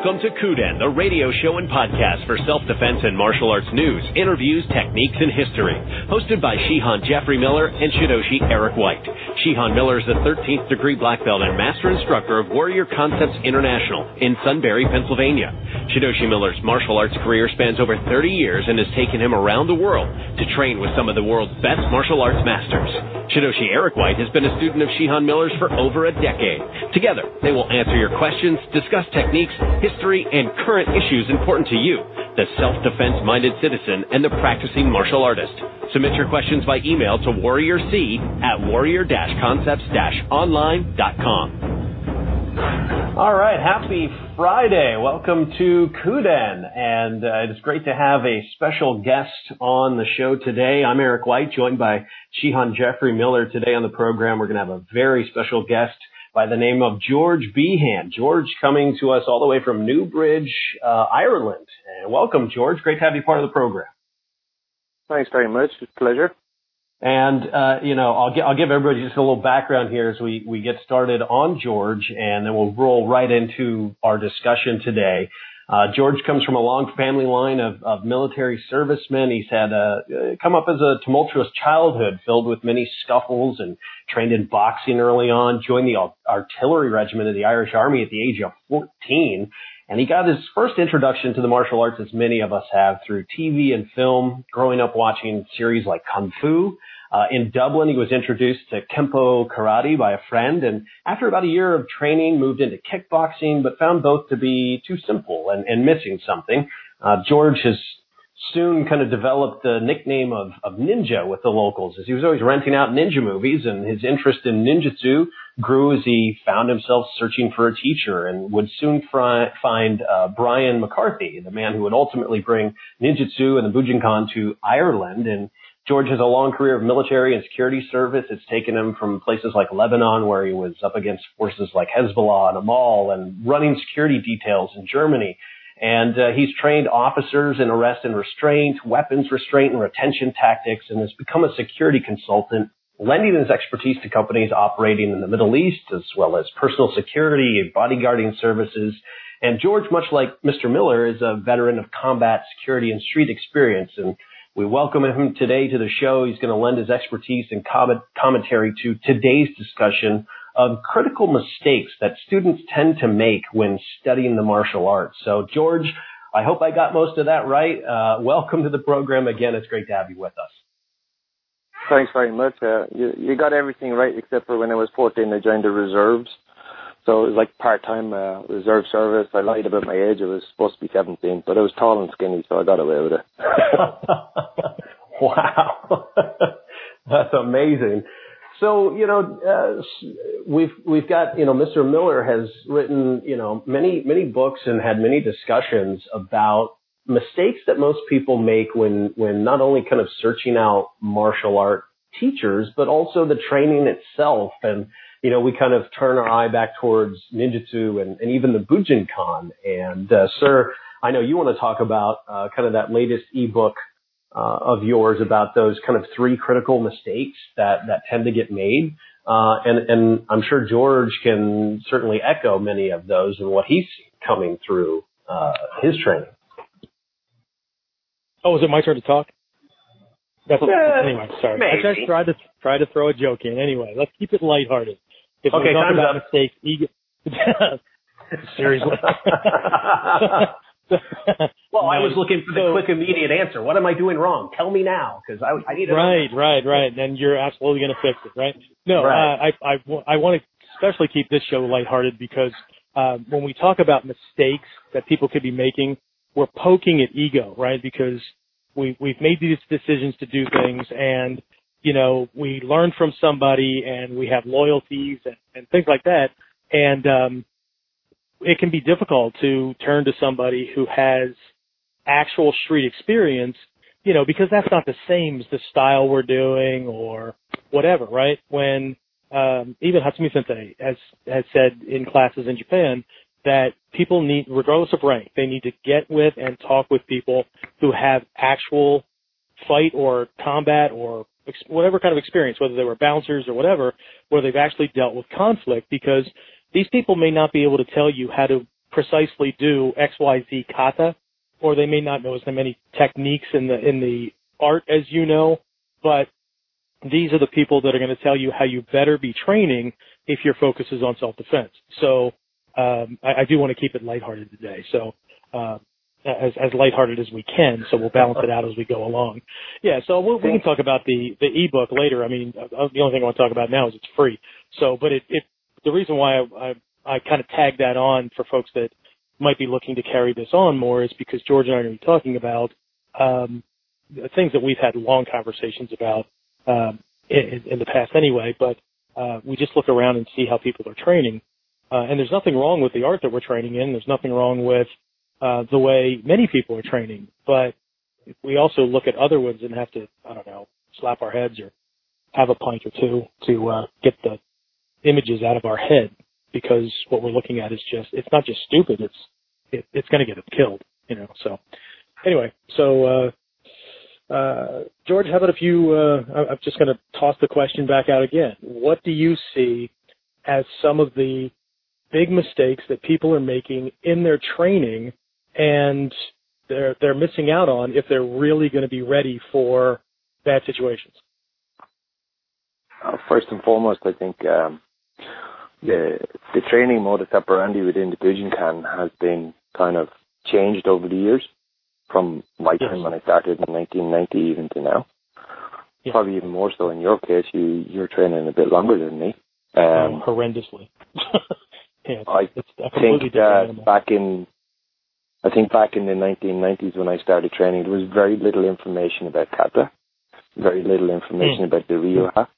Welcome to Kuden, the radio show and podcast for self-defense and martial arts news, interviews, techniques, and history. Hosted by Shihan Jeffrey Miller and Shidoshi Eric White. Shihan Miller is a 13th degree black belt and master instructor of Warrior Concepts International in Sunbury, Pennsylvania. Shidoshi Miller's martial arts career spans over 30 years and has taken him around the world to train with some of the world's best martial arts masters. Shidoshi Eric White has been a student of Shihan Miller's for over a decade. Together, they will answer your questions, discuss techniques, history, and current issues important to you, the self-defense minded citizen and the practicing martial artist. Submit your questions by email to warriorc at warrior-concepts-online.com. All right, happy Friday. Welcome to Kuden. And uh, it's great to have a special guest on the show today. I'm Eric White, joined by Shihan Jeffrey Miller. Today on the program, we're going to have a very special guest by the name of George Behan. George coming to us all the way from Newbridge, uh, Ireland. And welcome, George. Great to have you part of the program. Thanks very much. It's a pleasure. And, uh, you know, I'll, I'll give everybody just a little background here as we, we get started on George and then we'll roll right into our discussion today. Uh, George comes from a long family line of, of military servicemen. He's had a, come up as a tumultuous childhood filled with many scuffles and trained in boxing early on, joined the artillery regiment of the Irish Army at the age of 14. And he got his first introduction to the martial arts, as many of us have, through TV and film, growing up watching series like Kung Fu, uh, in Dublin, he was introduced to Kempo karate by a friend, and after about a year of training, moved into kickboxing, but found both to be too simple and, and missing something. Uh, George has soon kind of developed the nickname of, of ninja with the locals, as he was always renting out ninja movies, and his interest in ninjutsu grew as he found himself searching for a teacher, and would soon fri- find uh, Brian McCarthy, the man who would ultimately bring ninjutsu and the Bujinkan to Ireland, and George has a long career of military and security service. It's taken him from places like Lebanon, where he was up against forces like Hezbollah and Amal, and running security details in Germany. And uh, he's trained officers in arrest and restraint, weapons restraint and retention tactics, and has become a security consultant, lending his expertise to companies operating in the Middle East, as well as personal security and bodyguarding services. And George, much like Mr. Miller, is a veteran of combat security and street experience. And we welcome him today to the show. He's going to lend his expertise and comment- commentary to today's discussion of critical mistakes that students tend to make when studying the martial arts. So, George, I hope I got most of that right. Uh, welcome to the program again. It's great to have you with us. Thanks very much. Uh, you, you got everything right except for when I was 14, I joined the reserves. So it was like part-time uh, reserve service. I lied about my age. I was supposed to be 17, but I was tall and skinny, so I got away with it. wow, that's amazing. So you know, uh, we've we've got you know, Mr. Miller has written you know many many books and had many discussions about mistakes that most people make when when not only kind of searching out martial art teachers, but also the training itself and you know, we kind of turn our eye back towards ninjutsu and, and even the Bujinkan. And, uh, sir, I know you want to talk about, uh, kind of that latest ebook, uh, of yours about those kind of three critical mistakes that, that tend to get made. Uh, and, and I'm sure George can certainly echo many of those and what he's coming through, uh, his training. Oh, is it my turn to talk? That's uh, anyway. Sorry, maybe. I just tried to try to throw a joke in. Anyway, let's keep it lighthearted. If Okay, time's about up. mistakes, ego. Seriously. well, I was looking for the quick, immediate answer. What am I doing wrong? Tell me now, because I, I need. Right, right, right. And you're absolutely going to fix it, right? No, Right. uh, I, I, I want to especially keep this show lighthearted because uh, when we talk about mistakes that people could be making, we're poking at ego, right? Because we we've made these decisions to do things, and you know we learn from somebody, and we have loyalties and, and things like that, and um, it can be difficult to turn to somebody who has actual street experience you know, because that's not the same as the style we're doing or whatever, right? When um, even Hatsumi Sensei has has said in classes in Japan that people need, regardless of rank, they need to get with and talk with people who have actual fight or combat or whatever kind of experience, whether they were bouncers or whatever, where they've actually dealt with conflict, because these people may not be able to tell you how to precisely do XYZ kata, or they may not know as many techniques in the in the art as you know, but these are the people that are going to tell you how you better be training if your focus is on self-defense. So um, I, I, do want to keep it lighthearted today. So uh, as as lighthearted as we can, so we'll balance it out as we go along. Yeah, so we'll, we can talk about the the ebook later. I mean, uh, the only thing I want to talk about now is it's free. So, but it, it the reason why I, I I kind of tag that on for folks that might be looking to carry this on more is because George and I are going to be talking about um, things that we've had long conversations about um, in, in the past anyway. But uh, we just look around and see how people are training, uh, and there's nothing wrong with the art that we're training in. There's nothing wrong with uh, the way many people are training, but we also look at other ones and have to, I don't know, slap our heads or have a pint or two to uh, get the images out of our head because what we're looking at is just it's not just stupid it's it, it's going to get us killed you know so. Anyway so uh uh george how about if you uh i'm just going to toss the question back out again. What do you see as some of the big mistakes that people are making in their training and they're they're missing out on if they're really going to be ready for bad situations uh, first and foremost i think um the the training modus operandi within the Bujinkan has been kind of changed over the years from my yes. time when I started in 1990 even to now. Yes. Probably even more so in your case. You you're training a bit longer than me. Um, oh, horrendously. yeah, I think that back in I think back in the 1990s when I started training, there was very little information about kata, very little information mm. about the ryu-ha.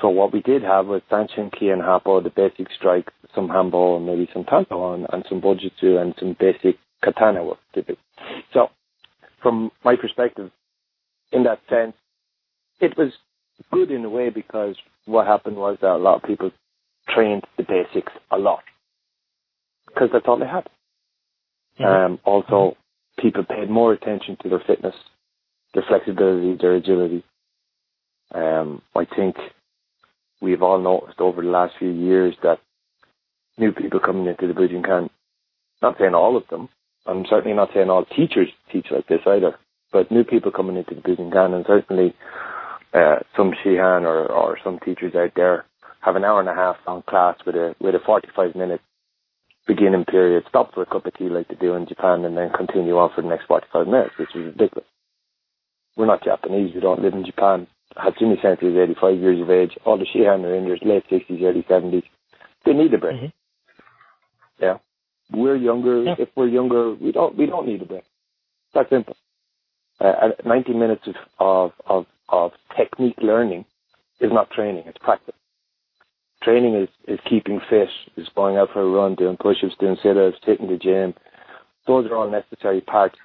So what we did have was Sanshin, Ki, and Happo, the basic strikes, some Hanbo, and maybe some Tanto, and, and some Bojutsu, and some basic katana work. So from my perspective, in that sense, it was good in a way because what happened was that a lot of people trained the basics a lot because that's all they had. Mm-hmm. Um, also, people paid more attention to their fitness, their flexibility, their agility. Um, I think we've all noticed over the last few years that new people coming into the Bujinkan, not saying all of them, I'm certainly not saying all teachers teach like this either, but new people coming into the Bujinkan and certainly uh, some Shihan or, or some teachers out there have an hour and a half long class with a with a 45 minute beginning period, stop for a cup of tea like they do in Japan and then continue on for the next 45 minutes, which is ridiculous. We're not Japanese, we don't live in Japan. Hatsumi Sensei is 85 years of age. All the Shihan are in their late 60s, early 70s. They need a break. Mm-hmm. Yeah. We're younger. Yeah. If we're younger, we don't, we don't need a break. That's simple. Uh, 90 minutes of, of, of, of technique learning is not training, it's practice. Training is, is keeping fit, is going out for a run, doing push-ups, doing sit-ups, hitting the gym. Those are all necessary parts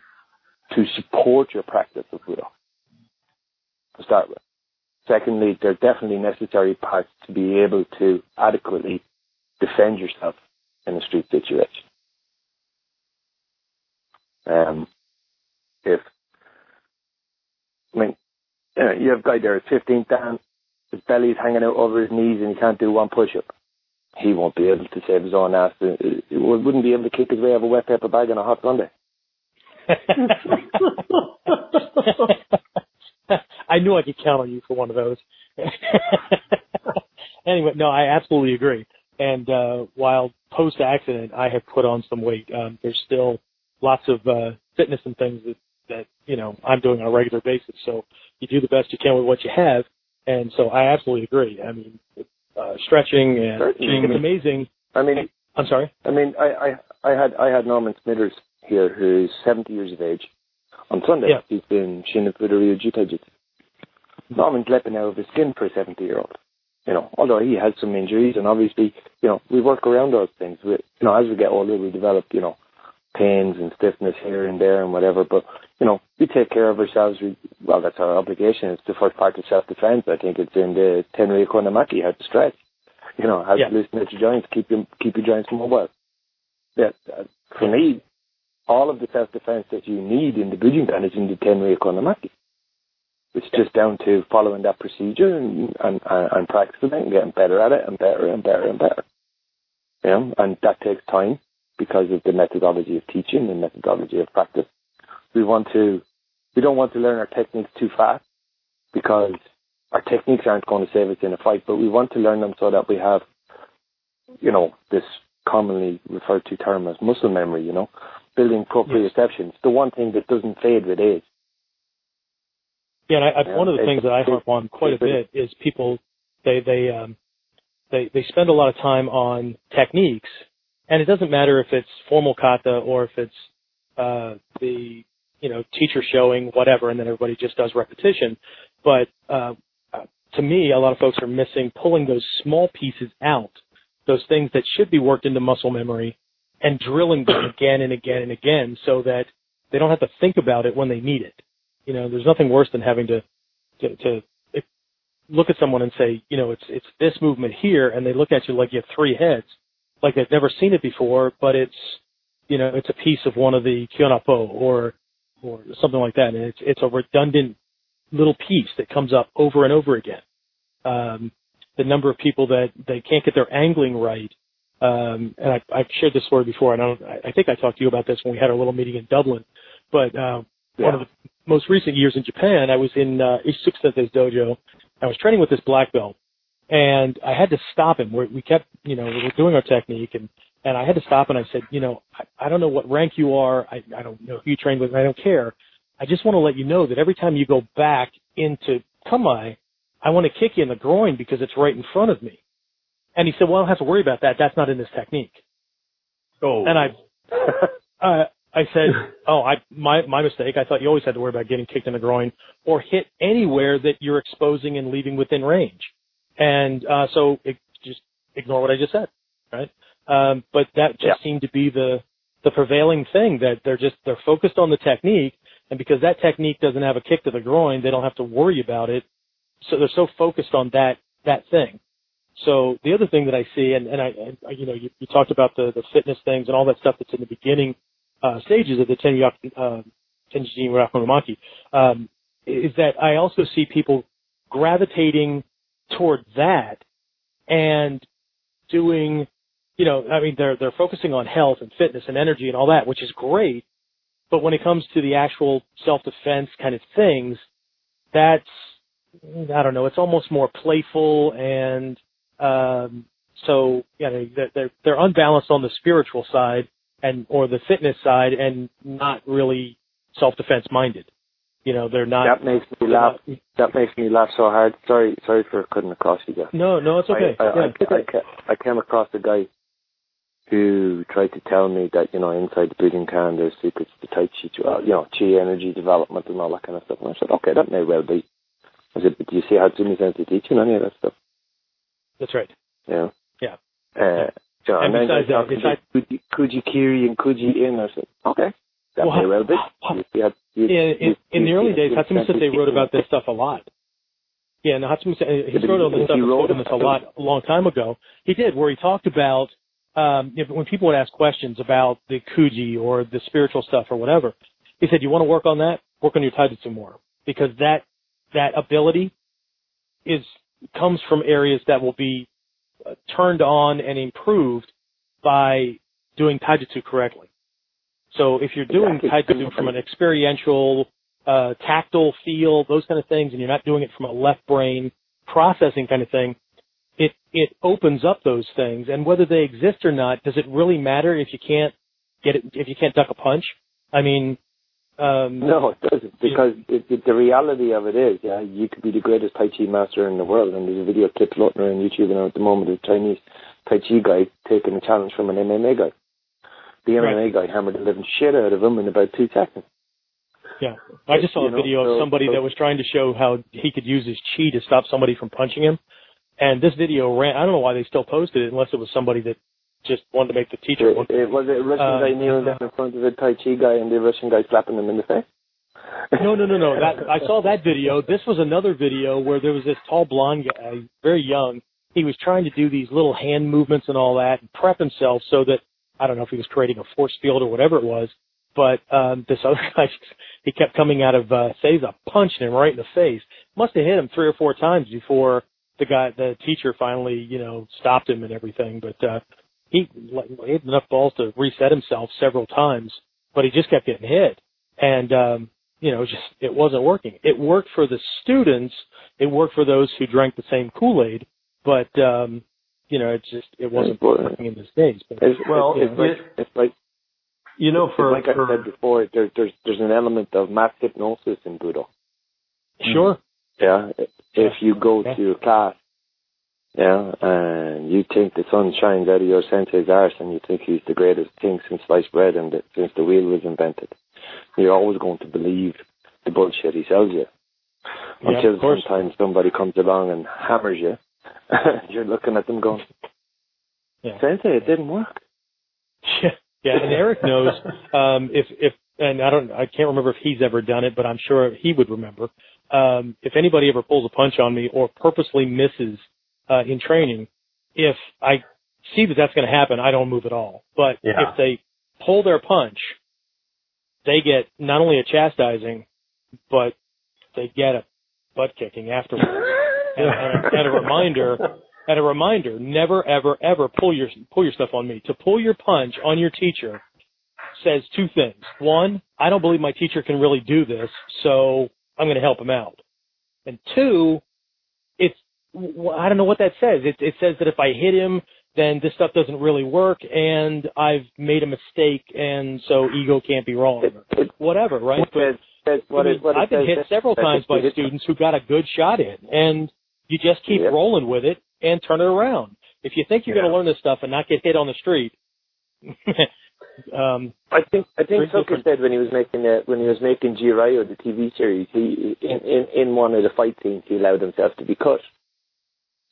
to support your practice of Budo to start with. Secondly, they're definitely necessary parts to be able to adequately defend yourself in a street situation. Um, if I mean, you, know, you have a guy there at 15 down, his belly's hanging out over his knees, and he can't do one push-up. He won't be able to save his own ass. He wouldn't be able to kick his way out of a wet paper bag on a hot Sunday. I knew I could count on you for one of those. anyway, no, I absolutely agree. And uh, while post accident, I have put on some weight. Um, there's still lots of uh, fitness and things that that you know I'm doing on a regular basis. So you do the best you can with what you have. And so I absolutely agree. I mean, uh, stretching and Certainly. it's amazing. I mean, I'm sorry. I mean, I, I I had I had Norman Smithers here, who's 70 years of age. On Sunday, yeah. he's been Shinden Fudo Ryu Jiu-Jitsu. Norman's leaping out of his skin for a 70 year old. You know, although he has some injuries and obviously, you know, we work around those things. We, you know, as we get older, we develop, you know, pains and stiffness here and there and whatever. But, you know, we take care of ourselves. We, well, that's our obligation. It's the first part of self-defense. I think it's in the Ten Ryaku no Maki, how to stretch. You know, how yeah. to loosen your joints, keep your, keep your joints mobile. Yeah, uh, for me, all of the self-defense that you need in the Bujinkan is in the Ten Ryaku no Maki. It's just down to following that procedure and, and, and practicing it and getting better at it and better and better and better. You know, and that takes time because of the methodology of teaching and methodology of practice. We want to, we don't want to learn our techniques too fast because our techniques aren't going to save us in a fight, but we want to learn them so that we have, you know, this commonly referred to term as muscle memory, you know, building proprioception. Yes. the one thing that doesn't fade with age. Yeah, and I, I, one of the things that I harp on quite a bit is people they they um, they they spend a lot of time on techniques, and it doesn't matter if it's formal kata or if it's uh, the you know teacher showing whatever, and then everybody just does repetition. But uh, to me, a lot of folks are missing pulling those small pieces out, those things that should be worked into muscle memory, and drilling them again and again and again, so that they don't have to think about it when they need it. You know, there's nothing worse than having to, to, to look at someone and say, you know, it's, it's this movement here, and they look at you like you have three heads, like they've never seen it before, but it's, you know, it's a piece of one of the Kihon Happo or, or something like that. And it's, it's a redundant little piece that comes up over and over again. Um, the number of people that they can't get their angling right. Um, and I, I've shared this story before, and I, don't, I think I talked to you about this when we had our little meeting in Dublin. But uh, yeah. one of the most recent years in Japan, I was in uh, Ishizuka dojo. I was training with this black belt, and I had to stop him. we we kept, you know, we were doing our technique, and and I had to stop and I said, you know, I, I don't know what rank you are. I, I don't know who you trained with. I don't care. I just want to let you know that every time you go back into kamae, I want to kick you in the groin because it's right in front of me. And he said, well, I don't have to worry about that. That's not in this technique. Oh. And I, uh, I said, "Oh, I my my mistake. I thought you always had to worry about getting kicked in the groin or hit anywhere that you're exposing and leaving within range." And uh, so it, just ignore what I just said, right? Um, but that just yeah. seemed to be the the prevailing thing that they're just they're focused on the technique, and because that technique doesn't have a kick to the groin, they don't have to worry about it. So they're so focused on that that thing. So the other thing that I see, and, and I, I you know, you, you talked about the the fitness things and all that stuff that's in the beginning uh, stages of the Ten uh, Tenchijin Ryaku no Maki, um, is that I also see people gravitating toward that and doing, you know, I mean, they're they're focusing on health and fitness and energy and all that, which is great. But when it comes to the actual self-defense kind of things, that's I don't know. It's almost more playful and um, so you know they're they're unbalanced on the spiritual side and or the fitness side and not really self defense minded. You know, they're not. That makes me laugh. Not, that makes me laugh so hard. Sorry, sorry for cutting across you guys. No, no, it's okay. I, I, yeah. I, I, came across a guy who tried to tell me that you know inside the Bujinkan there's secrets to Tai Chi, you know, Chi energy development and all that kind of stuff. And I said, okay, that may well be. I said, but do you see Hatsumi Sensei teaching any of that stuff? That's right. Yeah. Yeah. Uh, so, and, and besides that, Kuji, Kuji Kiri and Kuji In. I said, okay, that well, well be. You, you, in, in, in the early days, Hatsumi Sensei wrote about this stuff a lot. Yeah, no, Hatsumi he wrote all this stuff, He wrote on this a lot a long time ago. He did, where he talked about um, if, when people would ask questions about the Kuji or the spiritual stuff or whatever, he said, "You want to work on that? Work on your taijutsu more, because that that ability is comes from areas that will be uh, turned on and improved by doing taijutsu correctly. So if you're doing taijutsu from an experiential, uh, tactile feel, those kind of things, and you're not doing it from a left brain processing kind of thing, it it opens up those things. And whether they exist or not, does it really matter if you can't get it if you can't duck a punch? I mean, um, no, it doesn't because it, it, the reality of it is, yeah, you could be the greatest Tai Chi master in the world, and there's a video clip floating around YouTube now at the moment of a Chinese Tai Chi guy taking a challenge from an MMA guy. The MMA right. guy hammered the living shit out of him in about two seconds. Yeah, I just saw a video know, of somebody so, that was trying to show how he could use his chi to stop somebody from punching him, and this video ran. I don't know why they still posted it unless it was somebody that just wanted to make the teacher it, it, was it a Russian uh, guy kneeling down in front of the Tai Chi guy and the Russian guy slapping him in the face? no, no, no, no. That I saw that video. This was another video where there was this tall blonde guy, very young. He was trying to do these little hand movements and all that, and prep himself so that I don't know if he was creating a force field or whatever it was. But um, this other guy, he kept coming out of uh, Seiza, punching him right in the face. Must have hit him three or four times before the guy, the teacher, finally, you know, stopped him and everything. But uh, he, he had enough balls to reset himself several times, but he just kept getting hit. And, um, you know, just, it wasn't working. It worked for the students. It worked for those who drank the same Kool-Aid, but, um, you know, it just, it wasn't working in the States. But, it's, well, it's, like, it's like, you know, for, like for, I said before, there, there's, there's an element of mass hypnosis in Budo. Mm-hmm. Sure. Yeah. If you go yeah. to a class yeah, and you think the sun shines out of your sensei's arse and you think he's the greatest thing since sliced bread and the, since the wheel was invented. You're always going to believe the bullshit he sells you. Yeah, Until sometimes somebody comes along and hammers you. you're looking at them going, yeah. Sensei, it didn't work. Yeah, yeah, and Eric knows um, if if and I don't I can't remember if he's ever done it, but I'm sure he would remember. Um, if anybody ever pulls a punch on me or purposely misses uh, in training, if I see that that's going to happen, I don't move at all. But yeah. if they pull their punch, they get not only a chastising, but they get a butt kicking afterwards. And, and, a, and a reminder, and a reminder, never, ever, ever pull your pull your stuff on me. To pull your punch on your teacher says two things. One, I don't believe my teacher can really do this, so I'm going to help him out. And two, it's I don't know what that says. It, it says that if I hit him, then this stuff doesn't really work, and I've made a mistake, and so ego can't be wrong. Whatever, right? But I mean, I've been hit several times by students who got a good shot in, and you just keep yep. rolling with it and turn it around. If you think you're yeah. going to learn this stuff and not get hit on the street, um, I think I think Tucker said when he was making uh, when he was making G Ryo the TV series, he in, in in one of the fight scenes he allowed himself to be cut.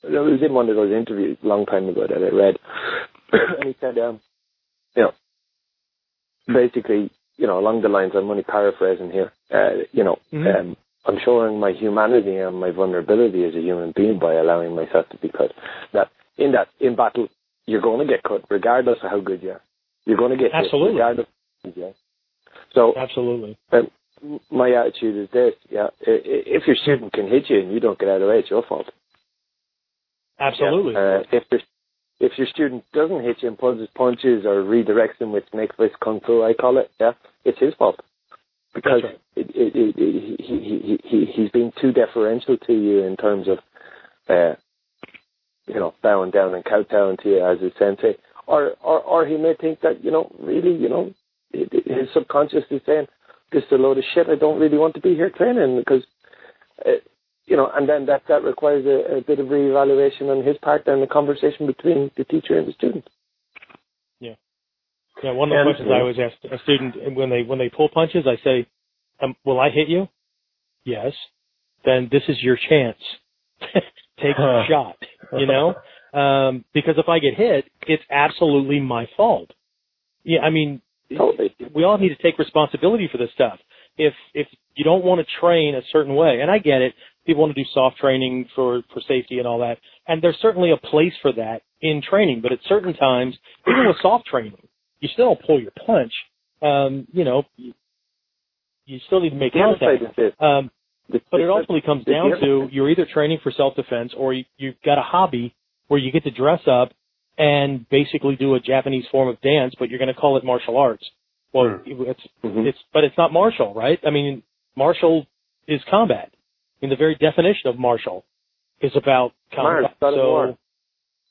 It was in one of those interviews a long time ago that I read, and he said, um, you know, basically, you know, along the lines, I'm only paraphrasing here, uh, you know, mm-hmm. um, I'm showing my humanity and my vulnerability as a human being by allowing myself to be cut. That in that in battle, you're going to get cut regardless of how good you are. You're going to get absolutely hit regardless. Of how So absolutely. Um, my attitude is this: yeah, if your student can hit you and you don't get out of the way, it's your fault. Absolutely. Yeah. Uh, if the if your student doesn't hit you and pulls his punches or redirects him with snake fist kung fu, I call it, yeah, it's his fault because right. it, it, it, he, he, he, he's being too deferential to you in terms of, uh, you know, bowing down and kowtowing to you as a sensei. Or, or, or he may think that, you know, really, you know, his subconscious is saying, this is a load of shit. I don't really want to be here training because, uh, you know, and then that, that requires a, a bit of reevaluation on his part and a conversation between the teacher and the student. Yeah. One of the And- questions I always ask a student when they, when they pull punches, I say, um, will I hit you? Yes. Then this is your chance. Take a shot, you know? Um, because if I get hit, it's absolutely my fault. Yeah. I mean, Totally. we all need to take responsibility for this stuff. If if you don't want to train a certain way, and I get it, people want to do soft training for for safety and all that, and there's certainly a place for that in training. But at certain times, even with soft training, you still don't pull your punch. Um, you know, you, you still need to make The contact. is this. Um, but it ultimately comes down to you're either training for self defense or you, you've got a hobby where you get to dress up and basically do a Japanese form of dance, but you're going to call it martial arts. Well, it's Mhm. it's but it's not martial, right? I mean, martial is combat. I mean, the very definition of martial is about combat. got it.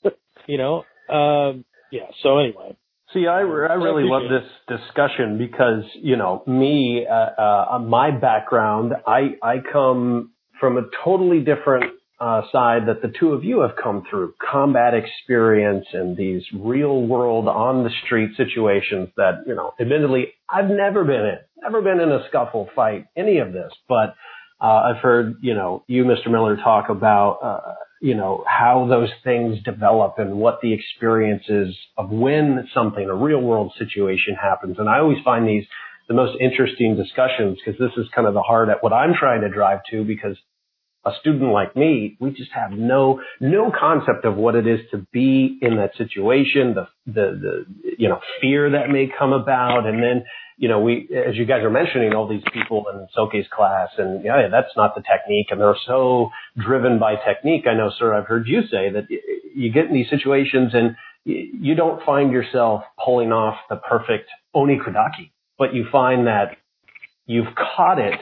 So, you know, um, yeah. So anyway, See, I, I really love this discussion because, you know, me, uh, uh, my background, I, I come from a totally different uh, side that the two of you have come through. Combat experience and these real world on the street situations that, you know, admittedly, I've never been in, never been in a scuffle fight, any of this, but I've heard, you know, you, Mr. Miller, talk about, uh, you know, how those things develop and what the experience is of when something, a real world situation happens. And I always find these the most interesting discussions because this is kind of the heart at what I'm trying to drive to because a student like me, we just have no, no concept of what it is to be in that situation, the, the, the, you know, fear that may come about. And then, you know, we, as you guys are mentioning, all these people in Soke's class and yeah, that's not the technique. And they're so driven by technique. I know, sir, I've heard you say that you get in these situations and you don't find yourself pulling off the perfect onikudaki, but you find that you've caught it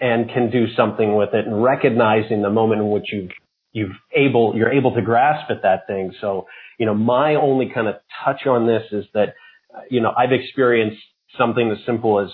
and can do something with it and recognizing the moment in which you've you've able you're able to grasp at that thing. So, you know, my only kind of touch on this is that you know, I've experienced something as simple as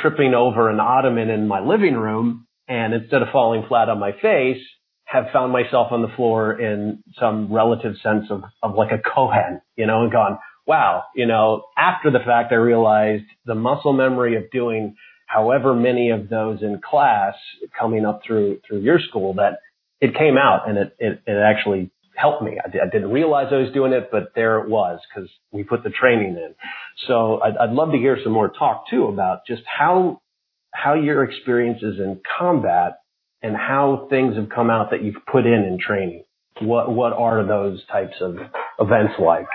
tripping over an ottoman in my living room and instead of falling flat on my face, have found myself on the floor in some relative sense of, of like a Kohen, you know, and gone, wow, you know, after the fact, I realized the muscle memory of doing however many of those in class coming up through, through your school that it came out and it, it, it actually helped me. I, I, didn't realize I was doing it, but there it was because we put the training in. So I'd, I'd love to hear some more talk too about just how, how your experiences in combat and how things have come out that you've put in in training. What, what are those types of events like?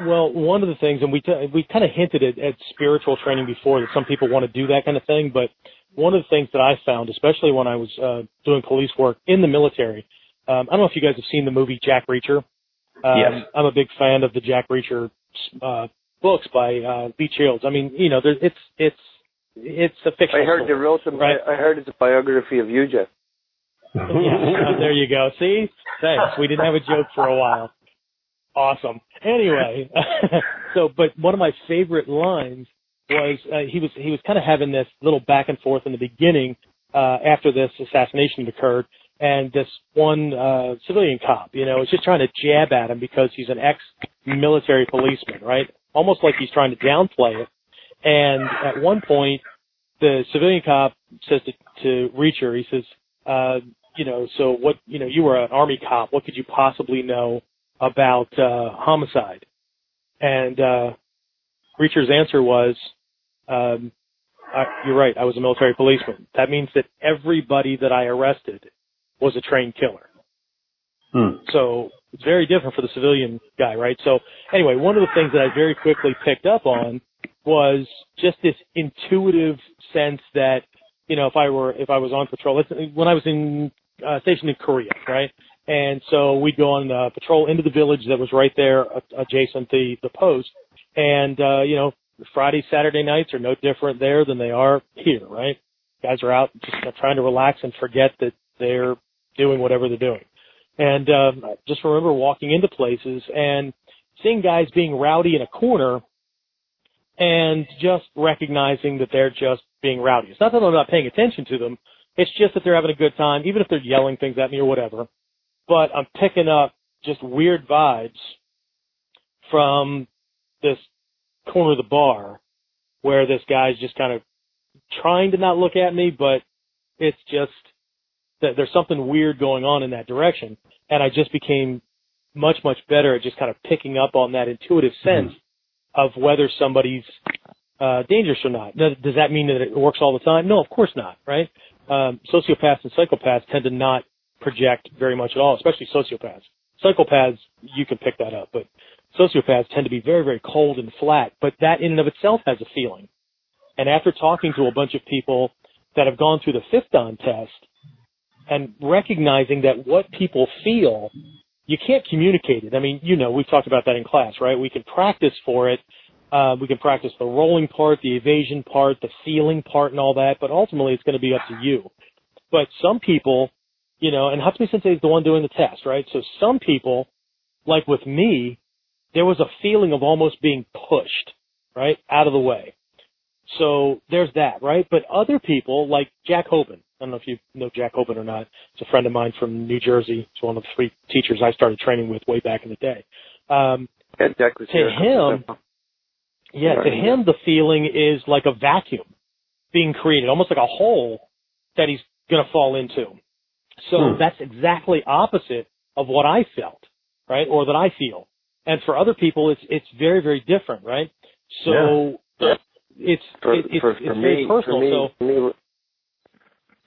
Well, one of the things, and we t- we kind of hinted at, at spiritual training before that some people want to do that kind of thing, but one of the things that I found, especially when I was uh, doing police work in the military, um, I don't know if you guys have seen the movie Jack Reacher. Um, yes. I'm a big fan of the Jack Reacher uh, books by uh, Lee Child. I mean, you know, there, it's it's it's a fiction. I heard story, you wrote some. right? I heard it's a biography of you, Jeff. yeah, uh, there you go. See, thanks. We didn't have a joke for a while. Awesome. Anyway, so but one of my favorite lines was uh, he was he was kind of having this little back and forth in the beginning uh, after this assassination had occurred, and this one uh, civilian cop, you know, is just trying to jab at him because he's an ex-military policeman, right? Almost like he's trying to downplay it. And at one point, the civilian cop says to, to Reacher, he says, uh, you know, so what, you know, you were an army cop. What could you possibly know about uh, homicide? And uh, Reacher's answer was, um, I, you're right. I was a military policeman. That means that everybody that I arrested was a trained killer. Hmm. So it's very different for the civilian guy, right? So anyway, one of the things that I very quickly picked up on was just this intuitive sense that, you know, if I were, if I was on patrol, when I was in, uh, stationed in Korea, right? And so we'd go on uh, patrol into the village that was right there uh, adjacent the, the post. And, uh, you know, Friday, Saturday nights are no different there than they are here, right? Guys are out just trying to relax and forget that they're doing whatever they're doing. And um, I just remember walking into places and seeing guys being rowdy in a corner and just recognizing that they're just being rowdy. It's not that I'm not paying attention to them. It's just that they're having a good time, even if they're yelling things at me or whatever. But I'm picking up just weird vibes from this corner of the bar where this guy's just kind of trying to not look at me, but it's just that there's something weird going on in that direction. And I just became much, much better at just kind of picking up on that intuitive sense mm-hmm. of whether somebody's uh, dangerous or not. Does, does that mean that it works all the time? No, of course not, right? Um, sociopaths and psychopaths tend to not project very much at all, especially sociopaths. Psychopaths, you can pick that up, but sociopaths tend to be very, very cold and flat, but that in and of itself has a feeling. And after talking to a bunch of people that have gone through the fifth Dan test, and recognizing that what people feel, you can't communicate it. I mean, you know, we've talked about that in class, right? We can practice for it. Uh, we can practice the rolling part, the evasion part, the feeling part and all that, but ultimately it's going to be up to you. But some people, you know, and Hatsumi Sensei is the one doing the test, right? So some people, like with me, there was a feeling of almost being pushed, right, out of the way. So there's that, right? But other people, like Jack Hoban, I don't know if you know Jack Hoban or not. It's a friend of mine from New Jersey. It's one of the three teachers I started training with way back in the day. Um, yeah, Jack was to him, yeah, to him the feeling is like a vacuum being created, almost like a hole that he's going to fall into. So hmm. that's exactly opposite of what I felt, right, or that I feel. And for other people, it's it's very very different, right? So yeah. it's for, it, it's, for, it's for very me, personal. For me, so for me,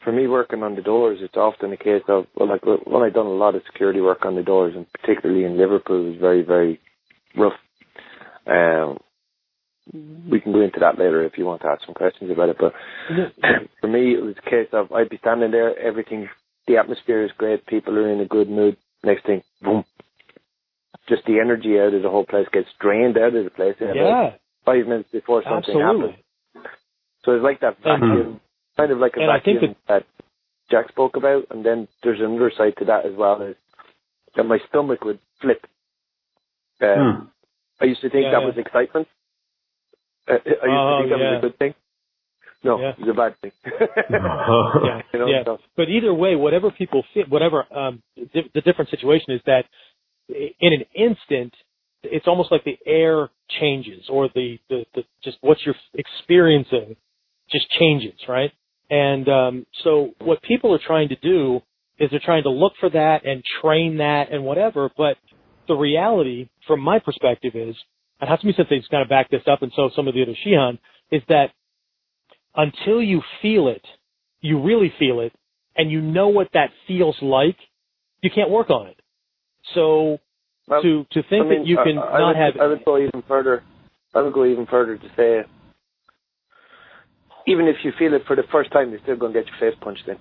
for me working on the doors, it's often a case of well, like when I've done a lot of security work on the doors, and particularly in Liverpool, it was very very rough. Um, we can go into that later if you want to ask some questions about it. But for me, it was a case of I'd be standing there, everything, the atmosphere is great, people are in a good mood. Next thing, boom, just the energy out of the whole place gets drained out of the place. Yeah. Five minutes before something Absolutely. happens. So it's like that vacuum, kind of like a And I vacuum that, Jack spoke about. And then there's another side to that as well is that my stomach would flip. Uh, Hmm. I used to think Yeah, that yeah. was excitement. Uh, I used to Oh, think that yeah. was a good thing. No, Yeah. it's a bad thing. yeah, You know, yeah. so- But either way, whatever people fit, whatever um, di- the different situation is that in an instant, it's almost like the air changes or the, the, the just what you're experiencing just changes, right? And um, so what people are trying to do is they're trying to look for that and train that and whatever. But the reality, from my perspective, is, and Hatsumi Sensei's kind of back this up, and so some of the other Shihan, is that until you feel it, you really feel it, and you know what that feels like, you can't work on it. So Well, to to think I mean, that you can I, I not would, have I would go even further. I would go even further to say, even if you feel it for the first time, you're still going to get your face punched in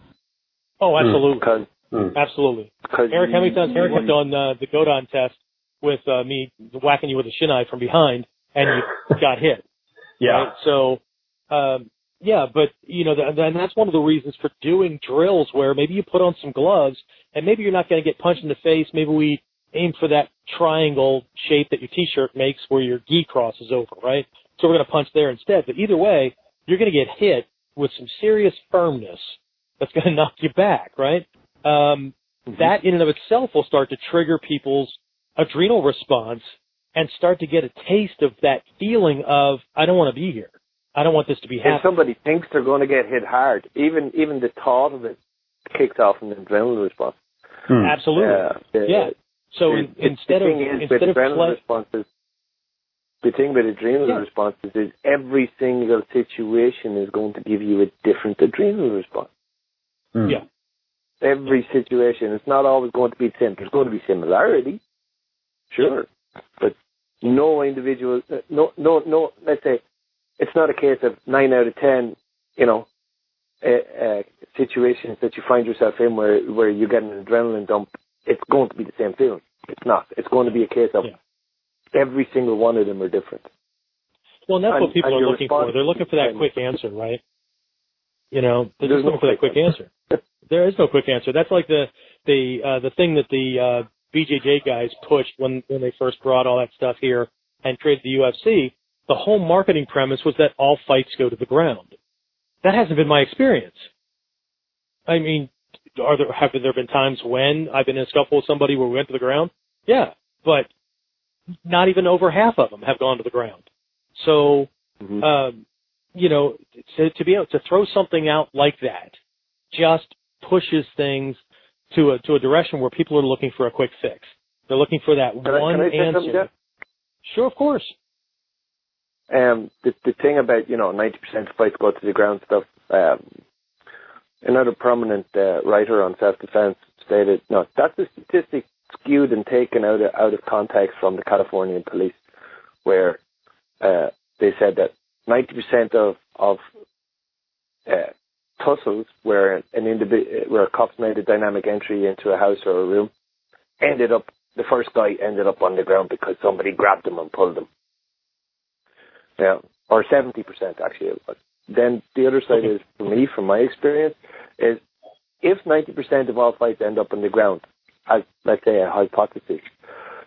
oh absolutely because Hmm. absolutely because Eric you- Hemington Eric you- had done uh, the Godan test with uh, me whacking you with a shinai from behind and you got hit Yeah. right? So, um, yeah, but you know, th- and that's one of the reasons for doing drills where maybe you put on some gloves and maybe you're not going to get punched in the face. Maybe we aim for that triangle shape that your t-shirt makes where your gi crosses over, right? So we're going to punch there instead. But either way, you're going to get hit with some serious firmness that's going to knock you back, right? Um, Mhm. that in and of itself will start to trigger people's adrenal response and start to get a taste of that feeling of I don't want to be here. I don't want this to be if happening. somebody thinks they're going to get hit hard, even even the thought of it kicks off an adrenaline response. Hmm. Absolutely. Uh, the- yeah. So the- in, the- instead of thing is instead with of adrenaline play, responses, the thing with adrenal Yeah. responses is every single situation is going to give you a different adrenal response. Hmm. Yeah. Every situation, it's not always going to be the same. There's going to be similarity, sure, but no individual, uh, no, no, no. Let's say it's not a case of nine out of ten, you know, uh, uh, situations that you find yourself in where where you get an adrenaline dump. It's going to be the same feeling. It's not. It's going to be a case of Yeah. every single one of them are different. well, and that's and- what people are looking for. They're looking for that quick answer, right? You know, they're There's just no looking for that quick quick answer. There is no quick answer. That's like the the uh, the thing that the uh, BJJ guys pushed when when they first brought all that stuff here and created the UFC. The whole marketing premise was that all fights go to the ground. That hasn't been my experience. I mean, are there have there been times when I've been in a scuffle with somebody where we went to the ground? Yeah, but not even over half of them have gone to the ground. So Mhm. um, you know, to, to be able to throw something out like that just pushes things to a to a direction where people are looking for a quick fix. They're looking for that Can one I answer. Sure, of course. Um, the the thing about you know ninety percent of fights go to the ground stuff. Um, another prominent uh, writer on self defense stated, "No, that's a statistic skewed and taken out of out of context from the Californian police, where uh, they said that ninety percent of of uh, tussles where an individual where cops made a dynamic entry into a house or a room ended up the first guy ended up on the ground because somebody grabbed him and pulled him." Yeah, or seventy percent actually. It was. Then the other side is for me, from my experience, is if ninety percent of all fights end up on the ground, as let's say a hypothesis,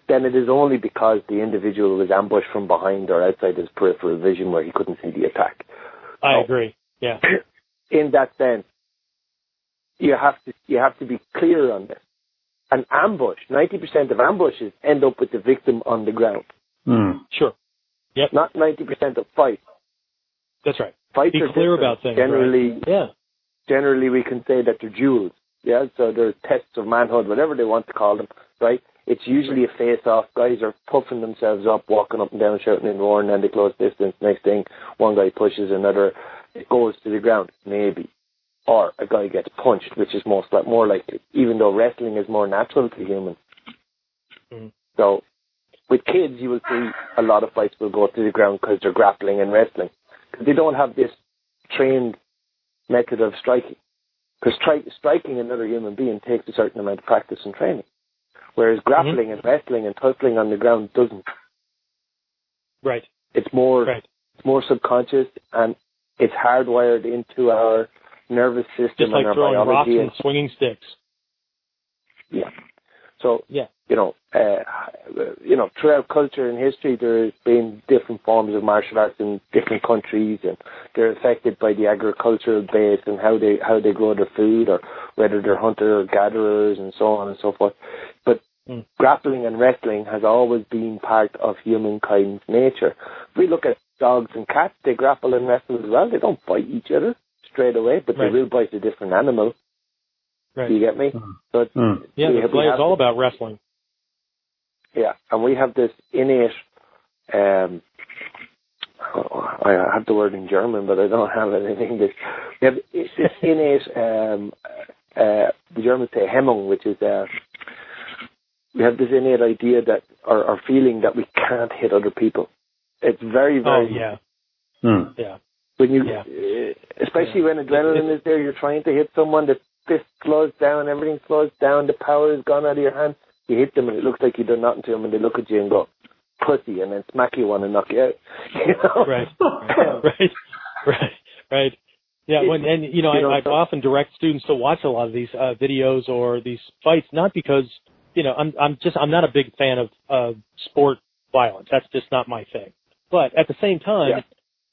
then it is only because the individual was ambushed from behind or outside his peripheral vision where he couldn't see the attack. I Oh. agree. Yeah. In that sense, you have to you have to be clear on this. An ambush, ninety percent of ambushes end up with the victim on the ground, Hmm. Sure. Yep. not ninety percent of fights. That's right. Fights Be are clear different. about things, right? Generally, Yeah. generally we can say that they're duels. Yeah, so they're tests of manhood, whatever they want to call them, right? It's usually a face-off. Guys are puffing themselves up, walking up and down, shouting and roaring, and they close distance. Next thing, one guy pushes another, it goes to the ground, maybe. Or a guy gets punched, which is most like, more likely, even though wrestling is more natural to humans. Mhm. So, with kids, you will see a lot of fights will go to the ground because they're grappling and wrestling. 'Cause they don't have this trained method of striking. Because stri- striking another human being takes a certain amount of practice and training. whereas mm-hmm. grappling and wrestling and tussling on the ground doesn't. Right. It's more Right. it's more subconscious and it's hardwired into our nervous system Just like and our throwing rocks biology. and swinging sticks. yeah. So Yeah. you know, uh, you know, throughout culture and history, there's been different forms of martial arts in different countries, and they're affected by the agricultural base and how they how they grow their food, or whether they're hunter or gatherers, and so on and so forth. But Mm. grappling and wrestling has always been part of humankind's nature. If we look at dogs and cats, they grapple and wrestle as well. They don't bite each other straight away, but Right. they will bite a different animal. Right. Do you get me? Mm. So it's, Mm. Yeah, we the play is all about wrestling. Yeah, and we have this innate. Um, I have the word in German, but I don't have it in English. We have this innate. Um, uh, the Germans say Hemmung, which is uh, we have this innate idea that or, or feeling that we can't hit other people. It's very, Oh very yeah, Mm. yeah. when you, Yeah. uh, especially when adrenaline is there, you're trying to hit someone. The fist slows down, everything slows down. The power is gone out of your hand. You hit them, and it looks like you've done nothing to them, and they look at you and go, "Pussy," and then smack you one and knock you out. You know? Right. right, right, right. Yeah, when and you know, You know, I, I so- often direct students to watch a lot of these uh, videos or these fights, not because you know I'm I'm just I'm not a big fan of uh, sport violence. That's just not my thing. But at the same time, Yeah.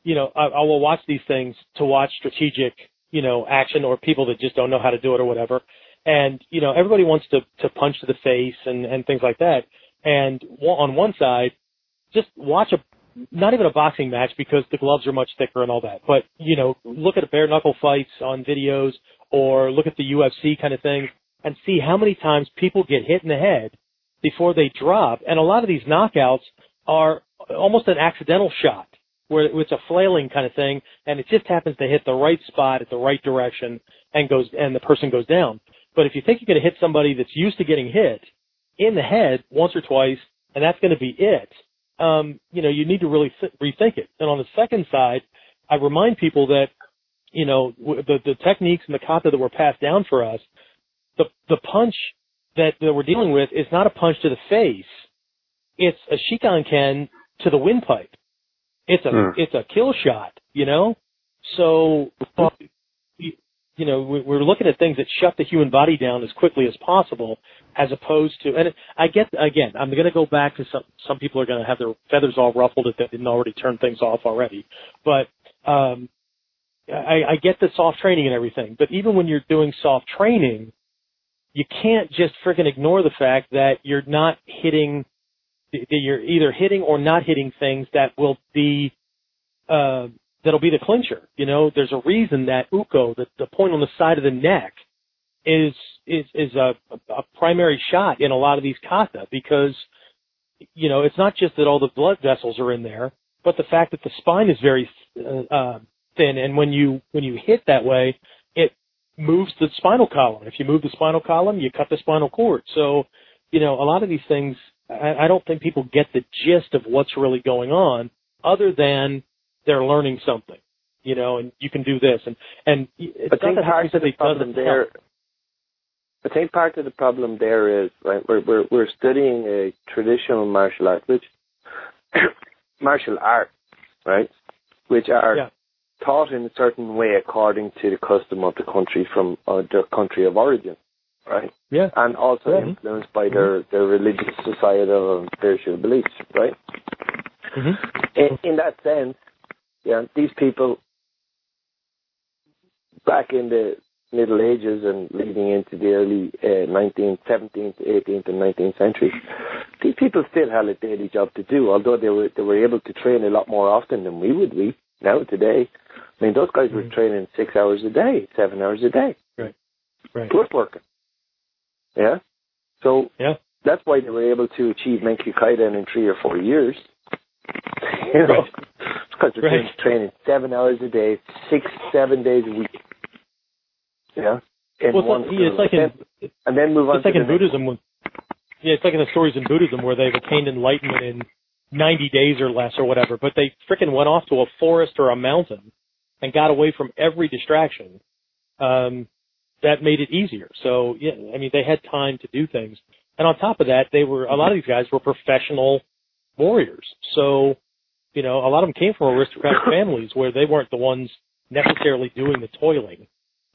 you know, I, I will watch these things to watch strategic, you know, action or people that just don't know how to do it or whatever. And you know, everybody wants to to punch to the face and and things like that. And on one side, just watch a not even a boxing match because the gloves are much thicker and all that. But you know, look at bare knuckle fights on videos or look at the UFC kind of thing and see how many times people get hit in the head before they drop. And a lot of these knockouts are almost an accidental shot where it's a flailing kind of thing and it just happens to hit the right spot at the right direction and goes and the person goes down. But if you think you're going to hit somebody that's used to getting hit in the head once or twice and that's going to be it, um, you know, you need to really th- rethink it. And on the second side, I remind people that, you know, w- the, the techniques and the kata that were passed down for us, the, the punch that, that we're dealing with is not a punch to the face. It's a shikanken to the windpipe. It's a, Hmm. it's a kill shot, you know? So, you you know, we- we're looking at things that shut the human body down as quickly as possible, as opposed to. And I get again, I'm going to go back to some. Some people are going to have their feathers all ruffled if they didn't already turn things off already. But um, I, I get the soft training and everything. But even when you're doing soft training, you can't just freaking ignore the fact that you're not hitting. That you're either hitting or not hitting things that will be uh, that'll be the clincher. You know, there's a reason that uko, the, the point on the side of the neck, is is is a, a primary shot in a lot of these kata because you know it's not just that all the blood vessels are in there, but the fact that the spine is very uh, uh, thin, and when you when you hit that way, it moves the spinal column. If you move the spinal column, you cut the spinal cord. So you know a lot of these things. I, I don't think people get the gist of what's really going on, other than they're learning something, you know, and you can do this. And, and it's I not think that part of the problem there. help. I think part of the problem there is right. We're we're, we're studying a traditional martial art, which martial art, right, which are Yeah. taught in a certain way according to the custom of the country from uh, their country of origin, right, Yeah. and also Yeah. influenced by their their religious, societal, and spiritual beliefs, right. hmm In, in that sense, yeah, these people back in the Middle Ages and leading into the early uh, 19th, 17th, 18th, and 19th centuries, these people still had a daily job to do. Although they were they were able to train a lot more often than we would be now today. I mean, those guys were Mhm. training six hours a day, seven hours a day, Right. Right. plus working. Yeah. So Yeah. that's why they were able to achieve Menkyo Kaiden in three or four years. you know, Right. because they're Right. training, seven hours a day, six, seven days a week. Yeah. In Well, it's like, yeah, it's like in, and then move on it's like to in Buddhism. When, yeah, it's like in the stories in Buddhism where they've attained enlightenment in 90 days or less or whatever, but they freaking went off to a forest or a mountain and got away from every distraction. Um, that made it easier. So, yeah, I mean, they had time to do things. And on top of that, they were a lot of these guys were professional warriors. So, you know, a lot of them came from aristocratic families where they weren't the ones necessarily doing the toiling.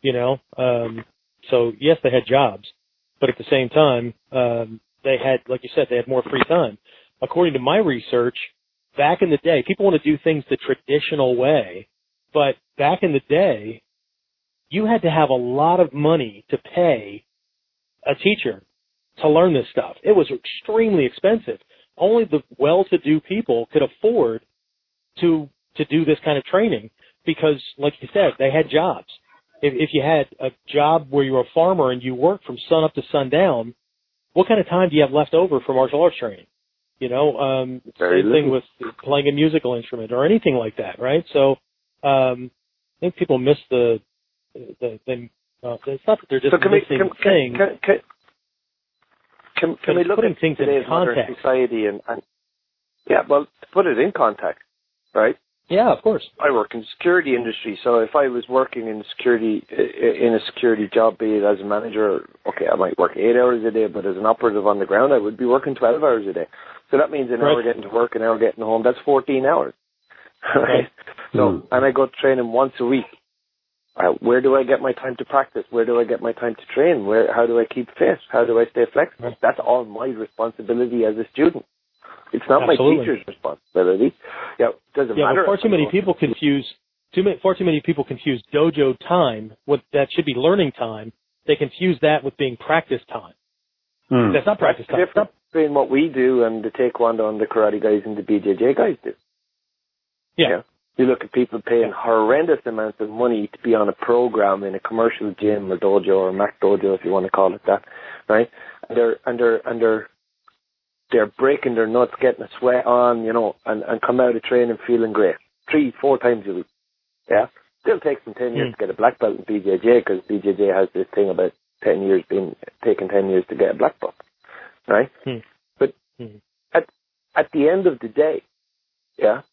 You know, um, so yes, they had jobs, but at the same time, um, they had, like you said, they had more free time. According to my research, back in the day, people want to do things the traditional way, but back in the day, you had to have a lot of money to pay a teacher to learn this stuff. It was extremely expensive. Only the well-to-do people could afford to to do this kind of training because, like you said, they had jobs. If, if you had a job where you were a farmer and you worked from sun up to sundown, what kind of time do you have left over for martial arts training? You know, um, Very same thing with playing a musical instrument or anything like that, right? So, um, I think people miss the the thing. Uh, it's not that they're just So can we can, things. can, can, can, can we look at things in today's modern context. society and, and yeah, well, to put it in context, right? yeah, of course. I work in the security industry, so if I was working in security in a security job, be it as a manager, okay, I might work eight hours a day, but as an operative on the ground, I would be working twelve hours a day. So that means an Right. hour getting to work, an hour getting home. That's fourteen hours, right? Right. So, and I go training once a week. Uh, where do I get my time to practice? Where do I get my time to train? Where? How do I keep fit? How do I stay flexible? Right. That's all my responsibility as a student. It's not Absolutely. my teacher's responsibility. Yeah, it doesn't Yeah, matter. far too many people confuse too many far too many people confuse dojo time with that should be learning time. They confuse that with being practice time. Hmm. That's not practice That's time. the difference between what we do and the taekwondo and the karate guys and the BJJ guys do. Yeah. You look at people paying horrendous amounts of money to be on a program in a commercial gym or dojo or Mac dojo if you want to call it that, right? And they're and they're and they're they're breaking their nuts, getting a sweat on, you know, and, and come out of training feeling great. Three, four times a week. Yeah. Still takes them ten years Hmm. to get a black belt in BJJ because BJJ has this thing about ten years being taking ten years to get a black belt. Right? Hmm. But Hmm. at at the end of the day, yeah,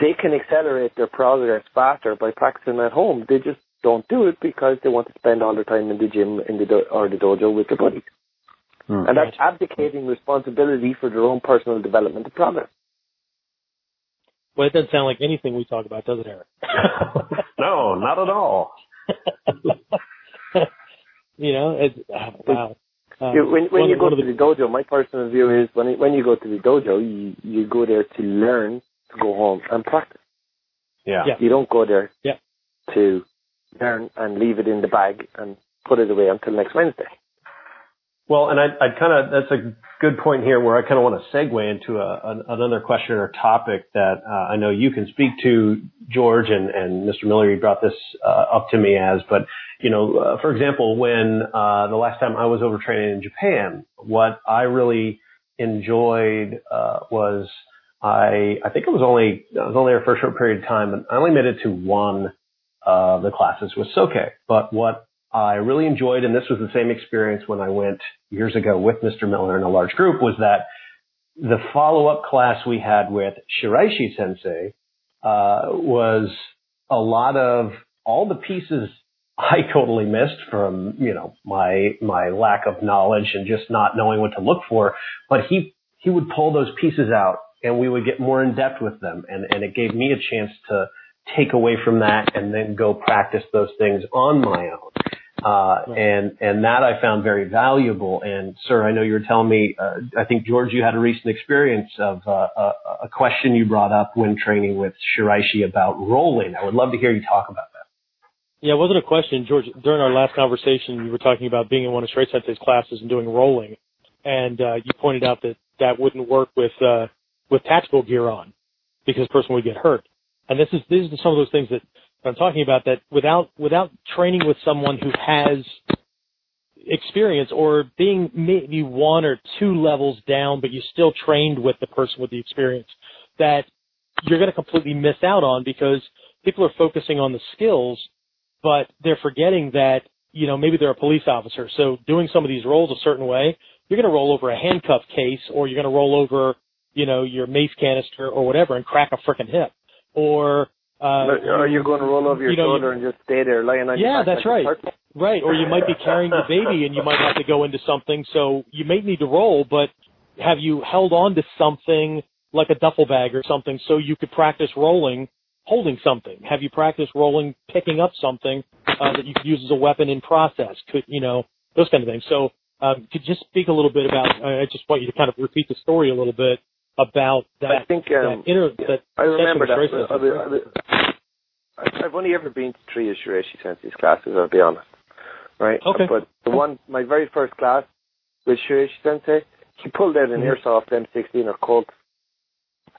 they can accelerate their progress faster by practicing at home. They just don't do it because they want to spend all their time in the gym in the do- or the dojo with their buddies. Hmm. And that's abdicating responsibility for their own personal development and progress. Well, it doesn't sound like anything we talk about, does it, Eric? no, not at all. you know, it's, uh, wow. You- when when one- you go to of the dojo, my personal view is when when you go to the dojo, you you go there to learn, to go home and practice. Yeah. Yeah. You don't go there Yeah. to learn and leave it in the bag and put it away until next Wednesday. Well, and I, I kind of, that's a good point here where I kind of want to segue into a, an, another question or topic that uh, I know you can speak to, George, and, and Mr. Miller, you brought this uh, up to me as, but, you know, uh, for example, when uh, the last time I was over training in Japan, what I really enjoyed uh, was I, I think it was only, I was only there for a short period of time, and I only made it to one of the classes with Soke. But what I really enjoyed, and this was the same experience when I went years ago with Mr. Miller in a large group, was that the follow-up class we had with Shiraishi Sensei uh, was a lot of all the pieces I totally missed from you know my my lack of knowledge and just not knowing what to look for. But he he would pull those pieces out, and we would get more in depth with them, and and it gave me a chance to take away from that and then go practice those things on my own. Uh, and, and that I found very valuable. And sir, I know you were telling me, uh, I think George, you had a recent experience of, uh, a, a question you brought up when training with Shiraishi about rolling. I would love to hear you talk about that. Yeah, it wasn't a question, George. During our last conversation, you were talking about being in one of Shiraishi Sensei's classes and doing rolling, and uh, you pointed out that that wouldn't work with uh, with tactical gear on because the person would get hurt. And this is these are some of those things that I'm talking about. That without without training with someone who has experience or being maybe one or two levels down, but you still trained with the person with the experience, that you're going to completely miss out on because people are focusing on the skills but they're forgetting that, you know, maybe they're a police officer. So doing some of these rolls a certain way, you're going to roll over a handcuff case or you're going to roll over, you know, your mace canister or whatever and crack a frickin' hip. Or, uh, Are you going to roll over your you know, shoulder and just stay there lying on your Yeah, back that's like right. Right, or you might be carrying the baby and you might have to go into something, so you may need to roll, but have you held on to something like a duffel bag or something so you could practice rolling holding something? Have you practiced rolling, picking up something uh, that you could use as a weapon in process? Could you know those kind of things? So, um, could you just speak a little bit about? I just want you to kind of repeat the story a little bit about that. I think um, that inter, that I remember that. I, I've only ever been to three of Sensei's classes. I'll be honest, right? Okay. But the one, my very first class with Shiraishi Sensei, he pulled out an mm-hmm. airsoft M16 or Colt,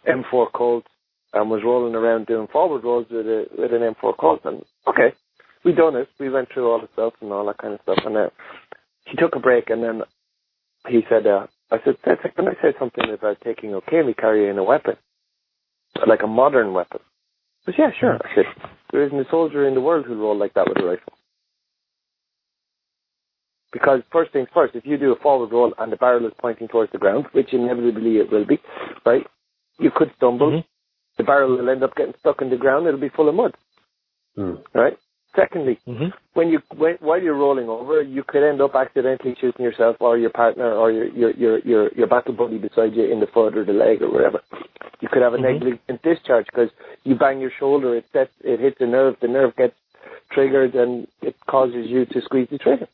M4 Colt, and was rolling around doing forward rolls with a with an M4 Colt. And okay, we done it. We went through all the stuff and all that kind of stuff. And uh, he took a break, and then he said, uh, "I said, can I say something about taking okay me carrying a weapon, like a modern weapon?" But yeah, sure. I said, "There isn't a soldier in the world who'll roll like that with a rifle." Because first things first, if you do a forward roll and the barrel is pointing towards the ground, which inevitably it will be, right? You could stumble. Mm-hmm the barrel will end up getting stuck in the ground. It'll be full of mud. Mm. Right. Secondly, mm-hmm. when you when, while you're rolling over, you could end up accidentally shooting yourself or your partner or your your your your, your battle buddy beside you in the foot or the leg or whatever. You could have a mm-hmm. negligent discharge because you bang your shoulder, it sets, it hits a nerve, the nerve gets triggered, and it causes you to squeeze the trigger.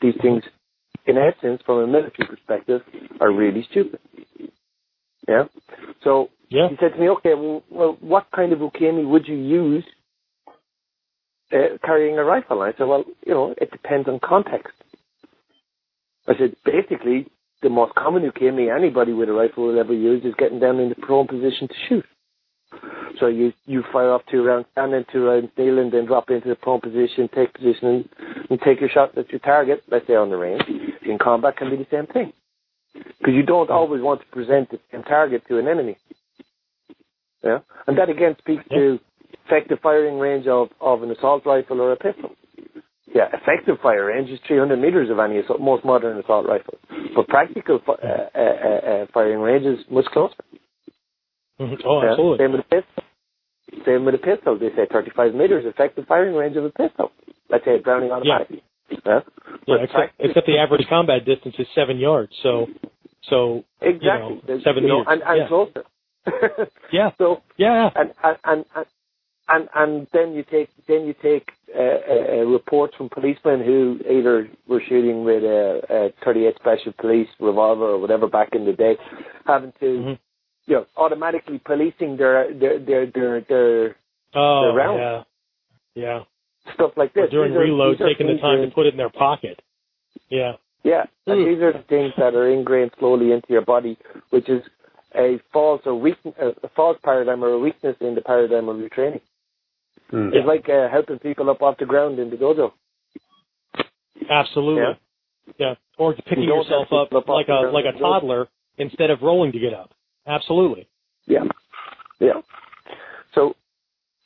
These things, in essence, from a military perspective, are really stupid. Yeah. So yeah. He said to me, okay, well, well what kind of ukemi would you use uh, carrying a rifle? And I said, well, you know, it depends on context. I said, basically, the most common ukemi anybody with a rifle will ever use is getting down in the prone position to shoot. So you you fire off two rounds, stand in two rounds, kneel and then drop into the prone position, take position, and, and take your shot at your target. Let's say on the range. In combat, can be the same thing because you don't always want to present the same target to an enemy. Yeah, and that again speaks to effective firing range of, of an assault rifle or a pistol. Yeah, effective fire range is 300 meters of any most modern assault rifle, but practical uh, uh, uh, uh, firing range is much closer. Mm-hmm. Oh, absolutely. Same with a pistol. Same with a pistol. They say 35 meters effective firing range of a pistol. Let's say a Browning automatic. Yeah. Yeah, yeah except, except the average combat distance is seven yards. So, so exactly you know, seven you meters know, and, and yeah. closer. yeah. So yeah, and and and and, and then you take then you take uh, uh, uh, reports from policemen who either were shooting with a, a 38 Special Police revolver or whatever back in the day, having to mm-hmm. you know automatically policing their their their their their, oh, their rounds. Yeah. Yeah. Stuff like this. Or during reload, taking the time to put it in their pocket. Yeah. Yeah, and Mm. these are the things that are ingrained slowly into your body, which is a false or weak, a false paradigm or a weakness in the paradigm of your training. Mm. It's like uh, helping people up off the ground in the dojo. Absolutely. Yeah. Yeah. Or picking You yourself up up like a like a the dojo. toddler instead of rolling to get up. Absolutely. Yeah, yeah. So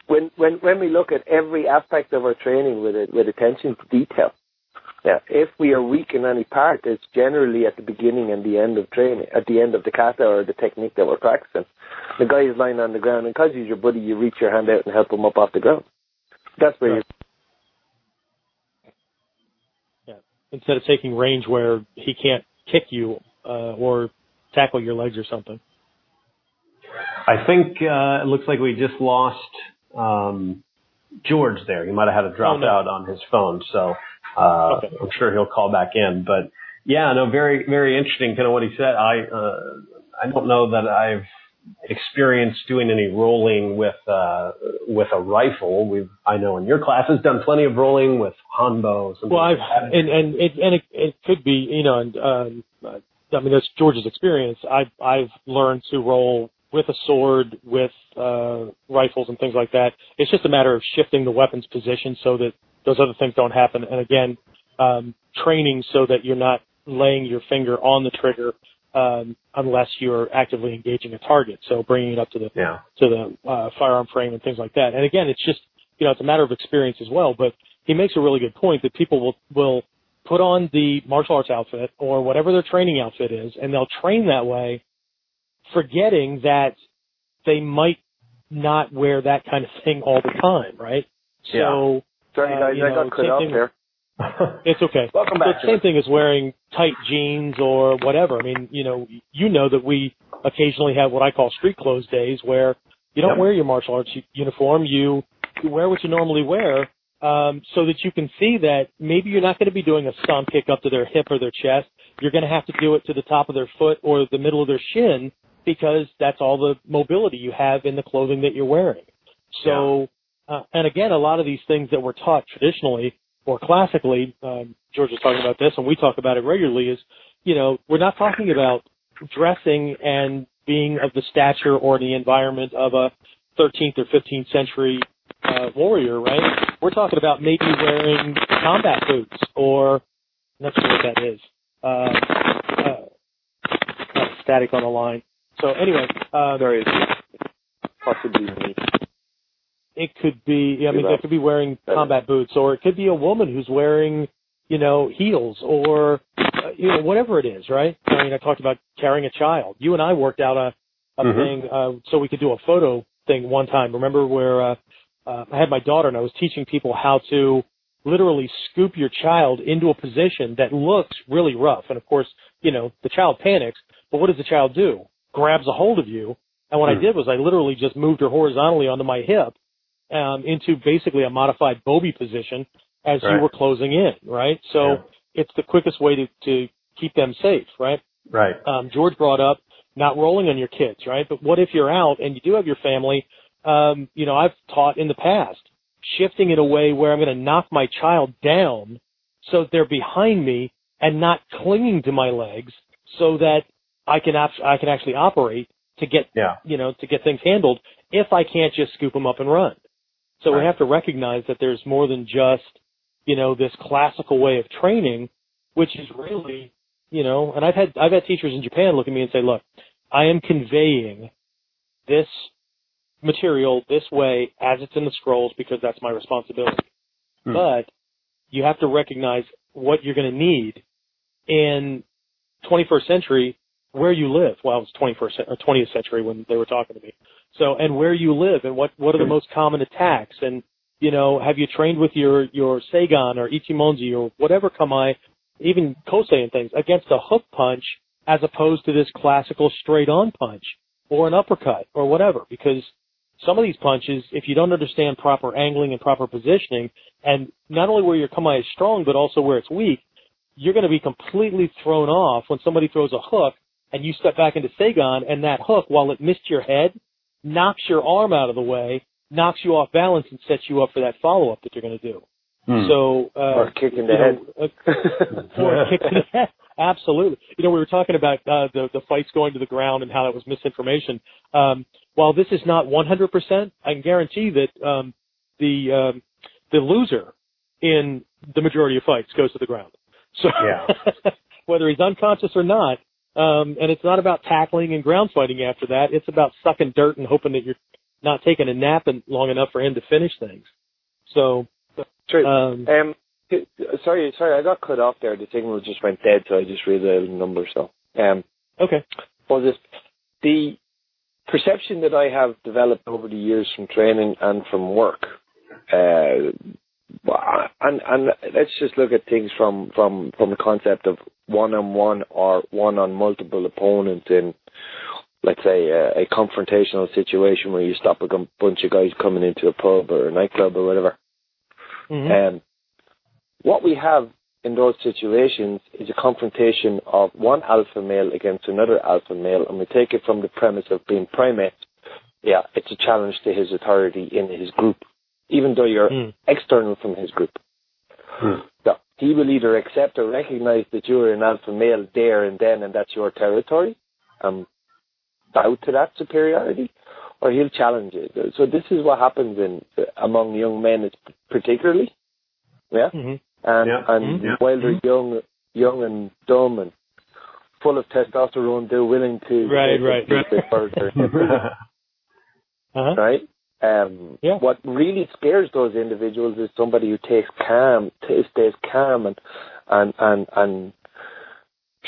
when when when we look at every aspect of our training with it with attention to detail, yeah, if we are weak in any part, it's generally at the beginning and the end of training, at the end of the kata or the technique that we're practicing. The guy is lying on the ground, and because he's your buddy, you reach your hand out and help him up off the ground. That's where Right. Yeah. Instead of taking range where he can't kick you uh, or tackle your legs or something. I think uh, it looks like we just lost um, George there. He might have had a drop Oh, no. out on his phone, so uh, Okay. I'm sure he'll call back in. But yeah, no, very very interesting. Kind of what he said. I uh, I don't know that I've experienced doing any rolling with uh, with a rifle. We've I know in your classes done plenty of rolling with hanbos. And Well, I've like and and it and it, it could be you know and um, I mean that's George's experience. I've I've learned to roll with a sword, with uh, rifles and things like that. It's just a matter of shifting the weapon's position so that those other things don't happen. And again, um, training so that you're not laying your finger on the trigger um, unless you're actively engaging a target. So bringing it up to the yeah. to the uh, firearm frame and things like that. And again, it's just you know it's a matter of experience as well. But he makes a really good point that people will will put on the martial arts outfit or whatever their training outfit is, and they'll train that way, forgetting that they might not wear that kind of thing all the time, right? So Sorry, Uh, guys, I know, got cut off there. it's okay. Welcome back. the same thing as wearing tight jeans or whatever. I mean, you know, you know that we occasionally have what I call street clothes days where you don't Yep. wear your martial arts uniform. You, you wear what you normally wear, um, so that you can see that maybe you're not going to be doing a stomp kick up to their hip or their chest. You're going to have to do it to the top of their foot or the middle of their shin because that's all the mobility you have in the clothing that you're wearing. So, uh, and again, a lot of these things that we're taught traditionally or classically, um, George was talking about this, and we talk about it regularly. Is you know we're not talking about dressing and being of the stature or the environment of a 13th or 15th century uh, warrior, right? We're talking about maybe wearing combat boots or I'm not sure what that is. Uh, uh, uh, static on the line. So anyway, uh, Sorry, it's possibly. It could be I mean they could be wearing combat boots or it could be a woman who's wearing you know heels or uh, you know whatever it is right? I mean I talked about carrying a child. You and I worked out a a Mhm. thing uh, so we could do a photo thing one time. Remember where uh, uh I had my daughter and I was teaching people how to literally scoop your child into a position that looks really rough. And of course you know the child panics but what does the child do? Grabs a hold of you. And what I Hmm. did was I literally just moved her horizontally onto my hip um, into basically a modified Bobby position as you were closing in, right? So Yeah. it's the quickest way to, to keep them safe, right? Right. Um, George brought up not rolling on your kids, right? But what if you're out and you do have your family? Um, you know, I've taught in the past shifting it away where I'm going to knock my child down so that they're behind me and not clinging to my legs so that I can ap- I can actually operate to get Yeah. you know to get things handled if I can't just scoop them up and run. So we have to recognize that there's more than just you know this classical way of training, which is really you know. And I've had I've had teachers in Japan look at me and say, look, I am conveying this material this way as it's in the scrolls because that's my responsibility. Hmm. But you have to recognize what you're going to need in 21st century where you live. Well, it was 21st or 20th century when they were talking to me. So, and where you live and what what are the most common attacks? And you know, have you trained with your your Seigan or Ichimonji or whatever kamae, even Kosei and things against a hook punch as opposed to this classical straight on punch or an uppercut or whatever? Because some of these punches, if you don't understand proper angling and proper positioning, and not only where your kamae is strong, but also where it's weak, you're going to be completely thrown off when somebody throws a hook and you step back into Seigan and that hook, while it missed your head, knocks your arm out of the way, knocks you off balance and sets you up for that follow up that you're going to do. Hmm. So, uh, or kick in the you head. uh, or a kick to the head. Absolutely. You know, we were talking about uh, the the fights going to the ground and how that was misinformation. Um, while this is not 100%, I can guarantee that um, the um, the loser in the majority of fights goes to the ground. So Yeah. whether he's unconscious or not, um, and it's not about tackling and ground fighting after that. It's about sucking dirt and hoping that you're not taking a nap and long enough for him to finish things. So, True. um, Um, sorry, sorry, I got cut off there. The signal just went dead, so I just read the number. So, um, okay. was this the perception that I have developed over the years from training and from work? Uh, and and let's just look at things from from from the concept of one on one or one on multiple opponents in let's say a, a confrontational situation where you stop a bunch of guys coming into a pub or a nightclub or whatever. Mhm. Um, what we have in those situations is a confrontation of one alpha male against another alpha male, and we take it from the premise of being primates. Yeah, it's a challenge to his authority in his group, even though you're Mm. external from his group. Hmm. So he will either accept or recognize that you're an alpha male there and then, and that's your territory, um, bow to that superiority, or he'll challenge it. So this is what happens in among young men, particularly, yeah. Mhm. And Yeah. and Mhm. while they're young, young and dumb and full of testosterone, they're willing to Right, right, right. further, Uh-huh. right? Um, Yeah. What really scares those individuals is somebody who takes calm, stays calm, and and and and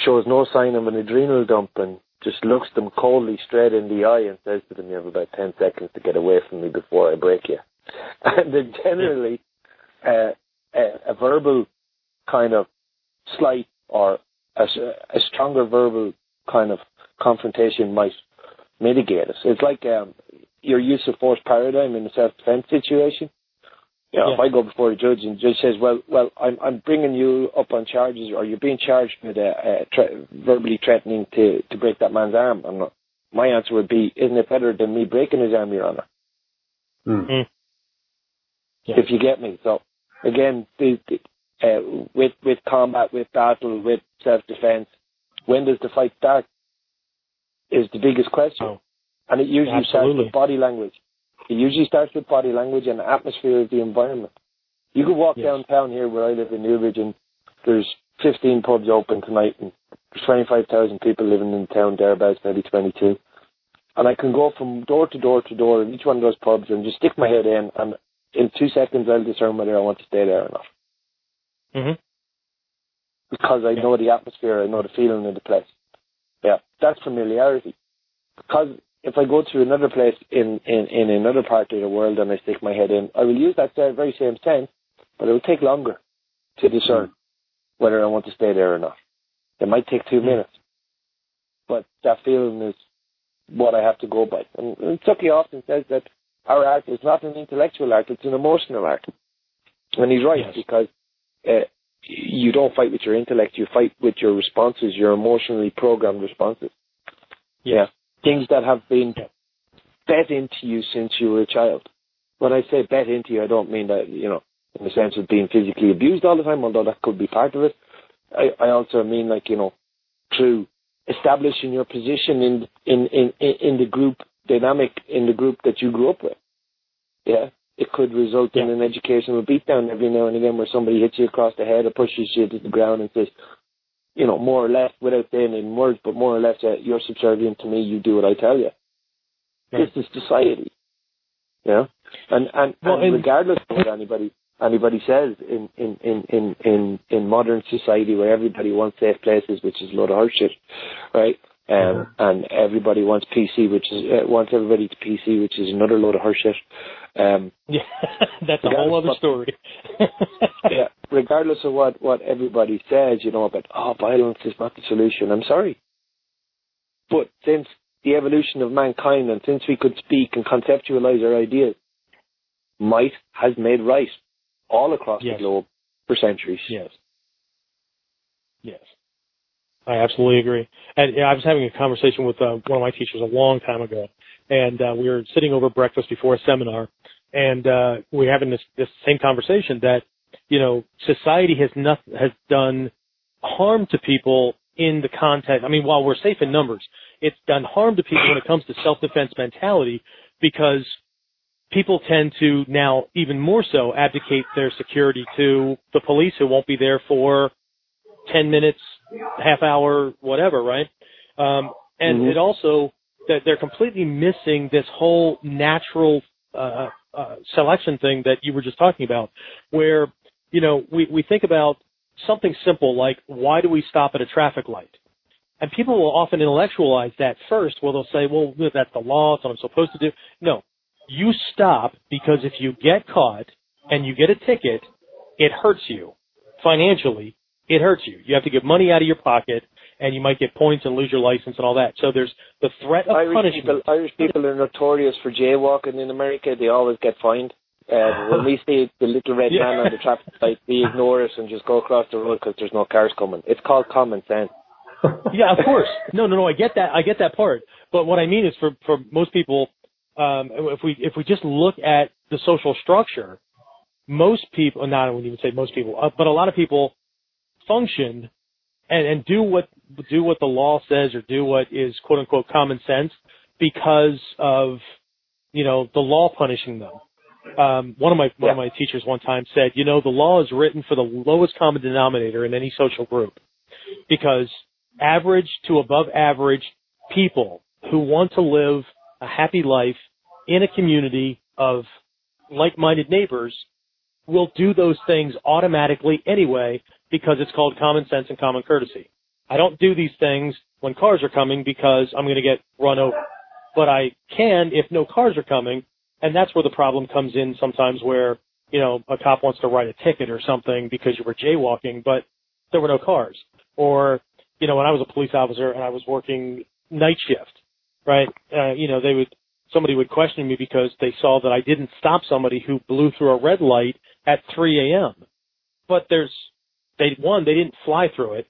shows no sign of an adrenal dump, and just looks them coldly straight in the eye and says to them, "You have about ten seconds to get away from me before I break you." And then generally, uh, a, a verbal kind of slight or a, a stronger verbal kind of confrontation might mitigate it. It's like um, your use of force paradigm in a self-defense situation. You know, yeah. if I go before a judge and the judge says, "Well, well, I'm I'm bringing you up on charges, or you're being charged with uh, uh, tre- verbally threatening to to break that man's arm," I'm not, my answer would be, "Isn't it better than me breaking his arm, Your Honor?" Mm. Yeah. If you get me. So again, the, the, uh, with with combat, with battle, with self defense, when does the fight start? Is the biggest question, oh. And it usually Absolutely. starts with body language. It usually starts with body language and the atmosphere of the environment. You could walk yes. downtown here where I live in Newbridge and there's 15 pubs open tonight and there's 25,000 people living in the town, thereabouts, maybe 22. And I can go from door to door to door in each one of those pubs and just stick my head in and in two seconds I'll discern whether I want to stay there or not. Mm-hmm. Because I yeah. know the atmosphere, I know the feeling of the place. Yeah, that's familiarity. Because if I go to another place in, in, in another part of the world and I stick my head in, I will use that very same sense, but it will take longer to discern whether I want to stay there or not. It might take two minutes, but that feeling is what I have to go by. And, and Tucky often says that our art is not an intellectual art, it's an emotional art. And he's right, yes. because uh, you don't fight with your intellect, you fight with your responses, your emotionally programmed responses. Yes. Yeah things that have been bet into you since you were a child. When I say bet into you, I don't mean that, you know, in the sense of being physically abused all the time, although that could be part of it. I, I also mean like, you know, through establishing your position in, in, in, in the group dynamic in the group that you grew up with. Yeah. It could result yeah. in an educational beatdown every now and again where somebody hits you across the head or pushes you to the ground and says, you know, more or less, without saying in words, but more or less, uh, you're subservient to me. You do what I tell you. Right. This is society. Yeah, and and, well, and regardless of what anybody anybody says in in in in in in modern society where everybody wants safe places, which is a lot of horseshit, right? Um, mm-hmm. and everybody wants PC, which is uh, wants everybody to PC, which is another load of horseshit. Um, yeah, that's a whole other story. yeah, regardless of what what everybody says, you know about oh violence is not the solution. I'm sorry, but since the evolution of mankind and since we could speak and conceptualize our ideas, might has made right all across yes. the globe for centuries. Yes. Yes. I absolutely agree. And I was having a conversation with uh, one of my teachers a long time ago, and uh, we were sitting over breakfast before a seminar, and uh, we are having this this same conversation that you know society has not has done harm to people in the context. I mean, while we're safe in numbers, it's done harm to people when it comes to self defense mentality because people tend to now even more so abdicate their security to the police who won't be there for 10 minutes half hour, whatever, right? Um, and mm-hmm. it also that they're completely missing this whole natural uh, uh, selection thing that you were just talking about, where you know we we think about something simple like why do we stop at a traffic light? And people will often intellectualize that first. Well, they'll say, well, that's the law. It's what I'm supposed to do. No, you stop because if you get caught and you get a ticket, it hurts you financially it hurts you. You have to give money out of your pocket, and you might get points and lose your license and all that. So there's the threat of Irish punishment. People, Irish people are notorious for jaywalking in America. They always get fined. Uh, when we see the little red yeah. man on the traffic light, we ignore it and just go across the road because there's no cars coming. It's called common sense. yeah, of course. No, no, no. I get that. I get that part. But what I mean is, for for most people, um, if we if we just look at the social structure, most people, not I wouldn't even say most people, uh, but a lot of people function and, and do what do what the law says or do what is quote unquote common sense because of you know the law punishing them. Um, one of my one of my teachers one time said, you know, the law is written for the lowest common denominator in any social group because average to above average people who want to live a happy life in a community of like-minded neighbors will do those things automatically anyway because it's called common sense and common courtesy. I don't do these things when cars are coming because I'm going to get run over. But I can if no cars are coming, and that's where the problem comes in sometimes where you know, a cop wants to write a ticket or something because you were jaywalking, but there were no cars. Or, you know, when I was a police officer and I was working night shift, right? Uh, you know, they would, somebody would question me because they saw that I didn't stop somebody who blew through a red light at 3 a.m. But there's, they, one, they didn't fly through it.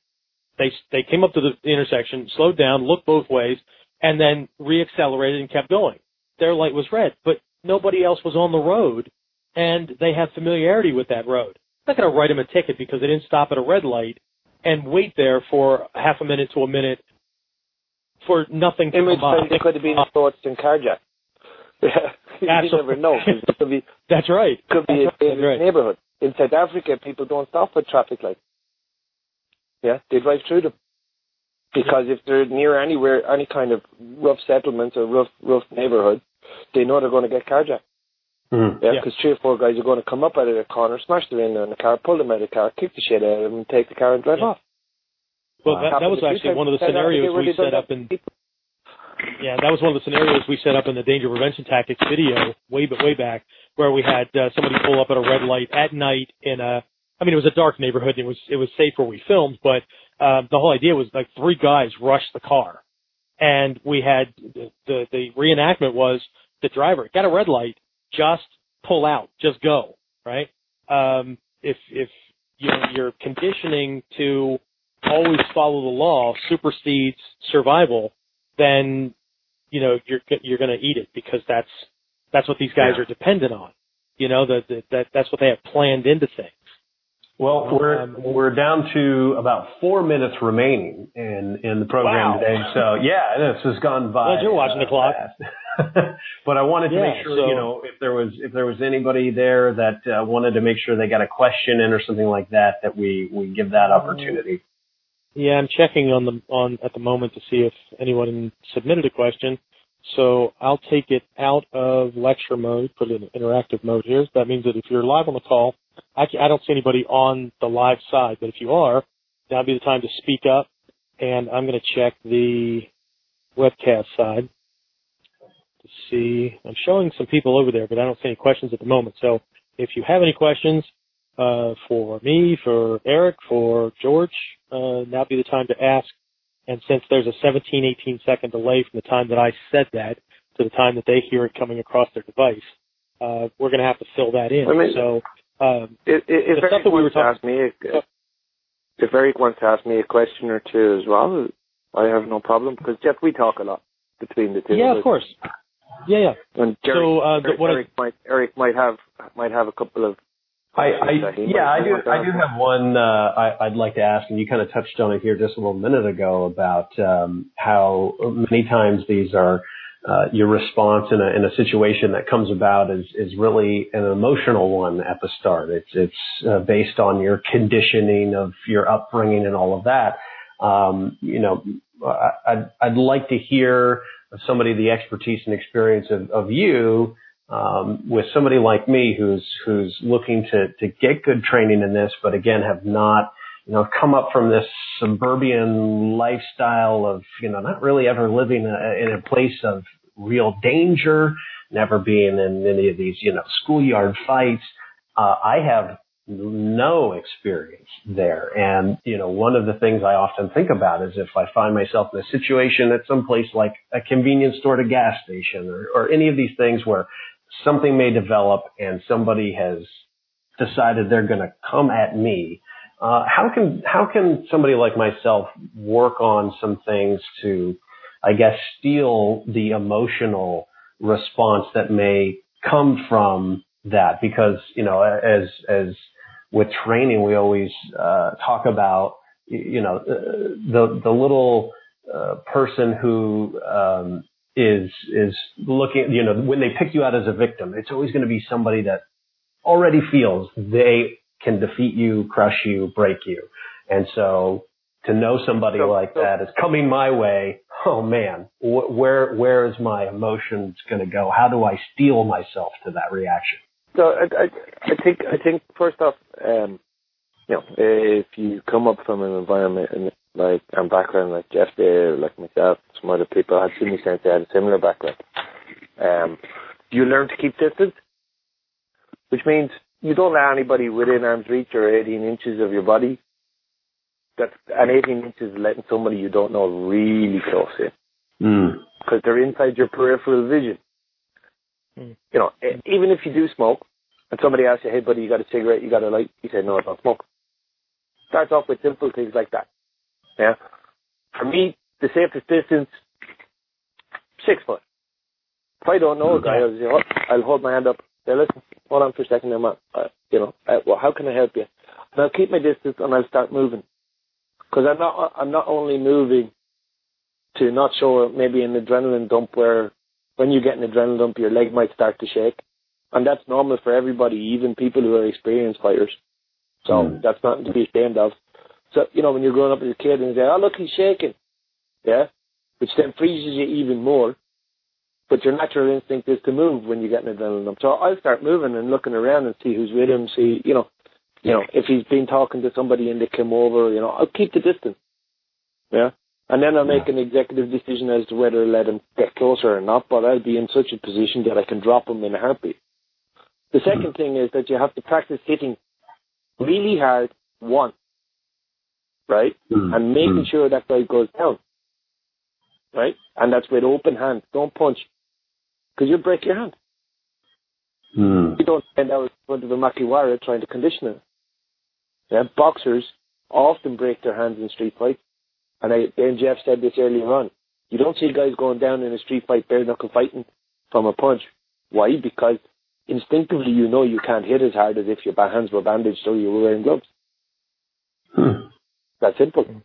They, they came up to the intersection, slowed down, looked both ways, and then reaccelerated and kept going. Their light was red, but nobody else was on the road and they have familiarity with that road. I'm not going to write them a ticket because they didn't stop at a red light and wait there for half a minute to a minute for nothing to In which come it could have been thoughts in carjack. Yeah, you never know. Could be, That's right. could be That's a. Right. neighborhood. In South Africa, people don't stop at traffic lights. Yeah, they drive through them. Because if they're near anywhere, any kind of rough settlements or rough, rough neighborhood, they know they're going to get carjacked. Mhm. Yeah, Yeah. because three or four guys are going to come up out of the corner, smash their window in the car, pull them out of the car, kick the shit out of them, and take the car and drive Yeah. off. Well, Uh, that, that was actually one of the in South Africa scenarios we set up in. people. Yeah, that was one of the scenarios we set up in the danger prevention tactics video way but way back, where we had uh, somebody pull up at a red light at night in a. I mean, it was a dark neighborhood. And it was it was safe where we filmed, but uh, the whole idea was like three guys rushed the car, and we had the the, the reenactment was the driver got a red light, just pull out, just go, right? Um, if if you your conditioning to always follow the law supersedes survival, then you know you're you're going to eat it because that's that's what these guys Yeah. are dependent on. You know that that that that's what they have planned into things. Well, we're Um, we're down to about four minutes remaining in in the program Wow. today. So yeah, this has gone by. Glad you're watching the clock. but I wanted to Yeah, make sure so- you know if there was if there was anybody there that uh, wanted to make sure they got a question in or something like that, that we we give that opportunity. Yeah, I'm checking on the on at the moment to see if anyone submitted a question. So I'll take it out of lecture mode, put it in interactive mode here. That means that if you're live on the call, I, I don't see anybody on the live side, but if you are, that'll be the time to speak up. And I'm going to check the webcast side to see. I'm showing some people over there, but I don't see any questions at the moment. So if you have any questions uh, for me, for Eric, for George, uh, now be the time to ask. And since there's a 17, 18 second delay from the time that I said that to the time that they hear it coming across their device, uh, we're going to have to fill that in. I mean- so, um, If, if Eric we were wants to talking- ask me, a, if Eric wants to ask me a question or two as well, I have no problem because Jeff, we talk a lot between the two. yeah, of of course. Yeah, yeah. And Jerry, So, uh, Eric, I- Eric might Eric might have might have a couple of. I, questions I yeah, I do. I do have one. Uh, I, I'd like to ask, and you kind of touched on it here just a little minute ago about um, how many times these are uh, your response in a in a situation that comes about is is really an emotional one at the start. It's it's uh, based on your conditioning of your upbringing and all of that. Um, you know, I, I'd I'd like to hear of somebody the expertise and experience of, of you um, with somebody like me who's who's looking to to get good training in this, but again have not you know come up from this suburban lifestyle of you know not really ever living a, in a place of real danger, never being in any of these you know schoolyard fights. Uh, I have no experience there. And, you know, one of the things I often think about is if I find myself in a situation at some place like a convenience store to gas station or, or any of these things where something may develop and somebody has decided they're going to come at me. Uh, how can, how can somebody like myself work on some things to, I guess, steal the emotional response that may come from that? Because, you know, as, as, with training, we always uh, talk about you know uh, the the little uh, person who um, is is looking you know when they pick you out as a victim, it's always going to be somebody that already feels they can defeat you, crush you, break you, and so to know somebody So- like so- that is coming my way. Oh man, wh- where where is my emotions going to go? How do I steel myself to that reaction? So I, I, I think I think first off, um, you know, if you come up from an environment and like and background like Jeff did, like myself, some other people had seen me since they had a similar background. Um, you learn to keep distance, which means you don't allow anybody within arm's reach or 18 inches of your body. That's and 18 inches is letting somebody you don't know really close in Mm. because they're inside your peripheral vision. Mm. You know, e- even if you do smoke, and somebody asks you, "Hey, buddy, you got a cigarette? You got a light?" You say, "No, I don't smoke." Starts off with simple things like that. Yeah. For me, the safest distance, six foot. If I don't know a guy, I'll, say, "Oh," I'll hold my hand up. Say, "Listen, hold on for a second, man. Uh, you know, uh, well, how can I help you?" And I'll keep my distance and I'll start moving because I'm not. I'm not only moving to not show maybe an adrenaline dump where when you get an adrenaline dump, your leg might start to shake. And that's normal for everybody, even people who are experienced fighters. So Mm. that's nothing to be ashamed of. So, you know, when you're growing up as a kid and you say, oh, look, he's shaking. Yeah. Which then freezes you even more. But your natural instinct is to move when you get an adrenaline dump. So I'll start moving and looking around and see who's with him, see, you know, you know, if he's been talking to somebody and they come over, you know, I'll keep the distance. Yeah. And then I'll make an executive decision as to whether to let him get closer or not, but I'll be in such a position that I can drop him in a heartbeat. The second mm-hmm. thing is that you have to practice hitting really hard once, right? Mm. And making Mm. sure that guy goes down, right? And that's with open hand. Don't punch, because you'll break your hand. Mm. You don't stand out in front of a makiwara trying to condition it. Yeah, boxers often break their hands in street fights. And I, and Jeff said this earlier on. You don't see guys going down in a street fight bare knuckle fighting from a punch. Why? Because instinctively you know you can't hit as hard as if your hands were bandaged or you were wearing gloves. Mm. That's simple. Mm.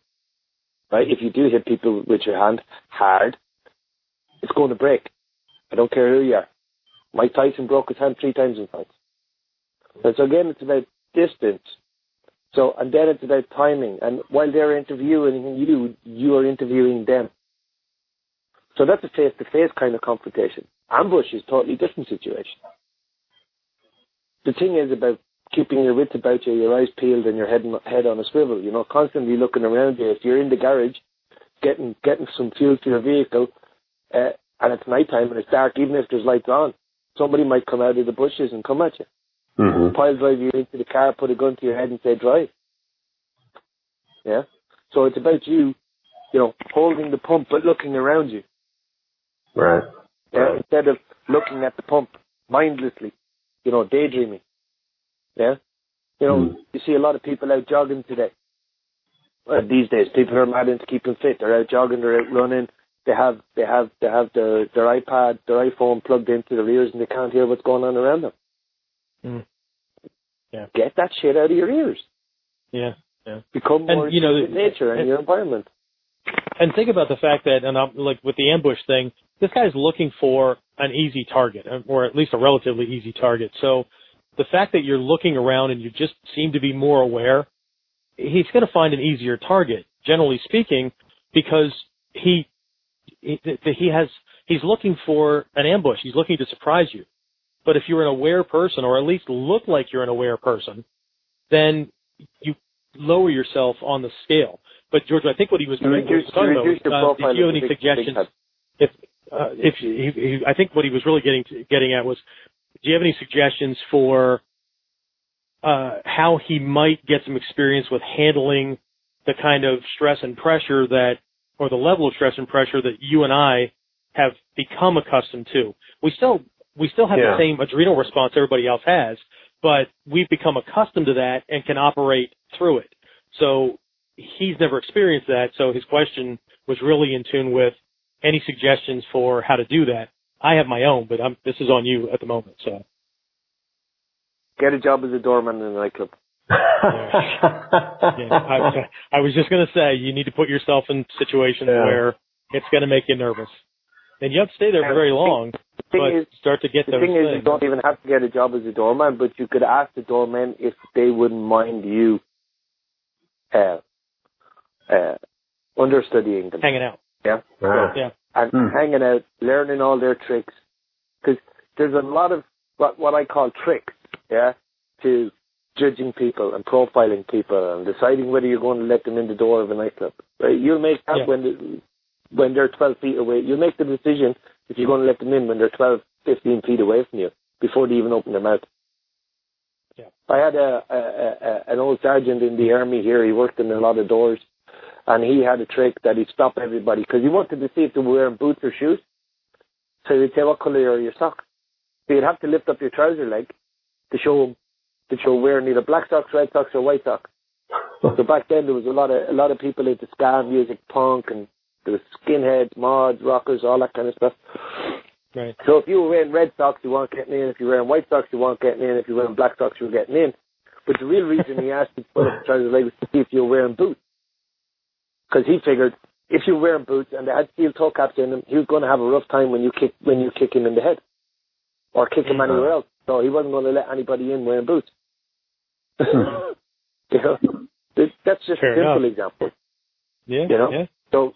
Right? If you do hit people with your hand hard, it's going to break. I don't care who you are. Mike Tyson broke his hand three times in fights. Mm. And so again, it's about distance. So, and then it's about timing. And while they're interviewing you, you are interviewing them. So that's a face-to-face kind of confrontation. Ambush is a totally different situation. The thing is about keeping your wits about you, your eyes peeled and your head, head on a swivel, you know, constantly looking around you. If you're in the garage, getting, getting some fuel to your vehicle, uh, and it's nighttime and it's dark, even if there's lights on, somebody might come out of the bushes and come at you Mhm. pile drive you into the car, put a gun to your head and say drive. Yeah? So it's about you, you know, holding the pump but looking around you. Right. Yeah? Right. Instead of looking at the pump mindlessly, you know, daydreaming. Yeah? You know, Mm. you see a lot of people out jogging today. Well, these days, people are mad into keeping fit. They're out jogging, they're out running. They have, they have, they have their, their iPad, their iPhone plugged into their ears and they can't hear what's going on around them. Mm. Yeah. Get that shit out of your ears. Yeah. Yeah. Become And, more you know, in nature and and- your environment. And think about the fact that, and I'm like with the ambush thing, this guy's looking for an easy target, or at least a relatively easy target. So the fact that you're looking around and you just seem to be more aware, he's going to find an easier target, generally speaking, because he he he has he's looking for an ambush. He's looking to surprise you. But if you're an aware person, or at least look like you're an aware person, then you lower yourself on the scale. But George, I think what he was You what he was reduce, talking about was, uh, if you have any big- suggestions, if uh, if he, he, I think what he was really getting to, getting at was, do you have any suggestions for uh, how he might get some experience with handling the kind of stress and pressure that, or the level of stress and pressure that you and I have become accustomed to? We still we still have Yeah. the same adrenal response everybody else has, but we've become accustomed to that and can operate through it. So he's never experienced that. So his question was really in tune with any suggestions for how to do that. I have my own, but I'm, this is on you at the moment. So Get a job as a doorman in a nightclub. yeah, I, I was just going to say you need to put yourself in situations Yeah. where it's going to make you nervous, and you have to stay there for very long, The thing but is, start to get the those thing is, you don't even have to get a job as a doorman, but you could ask the doorman if they wouldn't mind you uh, uh, understudying them. hanging out. Yeah. Right. Yeah. And Hmm. hanging out, learning all their tricks. Because there's a lot of what what I call tricks, yeah, to judging people and profiling people and deciding whether you're going to let them in the door of a nightclub. Right? You'll make that Yeah. when the, when they're 12 feet away. You'll make the decision if you're going to let them in when they're 12, 15 feet away from you before they even open their mouth. Yeah. I had a, a, a an old sergeant in the army here. He worked in a lot of doors, and he had a trick that he'd stop everybody because he wanted to see if they were wearing boots or shoes. So he'd say, "What color are your socks?" So you'd have to lift up your trouser leg to show to show wearing either black socks, red socks, or white socks. so back then there was a lot of a lot of people into ska music, punk, and there was skinheads, mods, rockers, all that kind of stuff. Right. So if you were wearing red socks, you weren't getting in. If you were wearing white socks, you weren't getting in. If you were wearing black socks, you were getting in. But the real reason he asked you to put up the trousers leg was to see if you were wearing boots. Because he figured if you wearing boots and they had steel toe caps in them, he was going to have a rough time when you kick when you kick him in the head or kick him mm-hmm. anywhere else. So he wasn't going to let anybody in wearing boots. Hmm. you know, that's just Fair a simple enough. example. Yeah. You know. Yeah. So,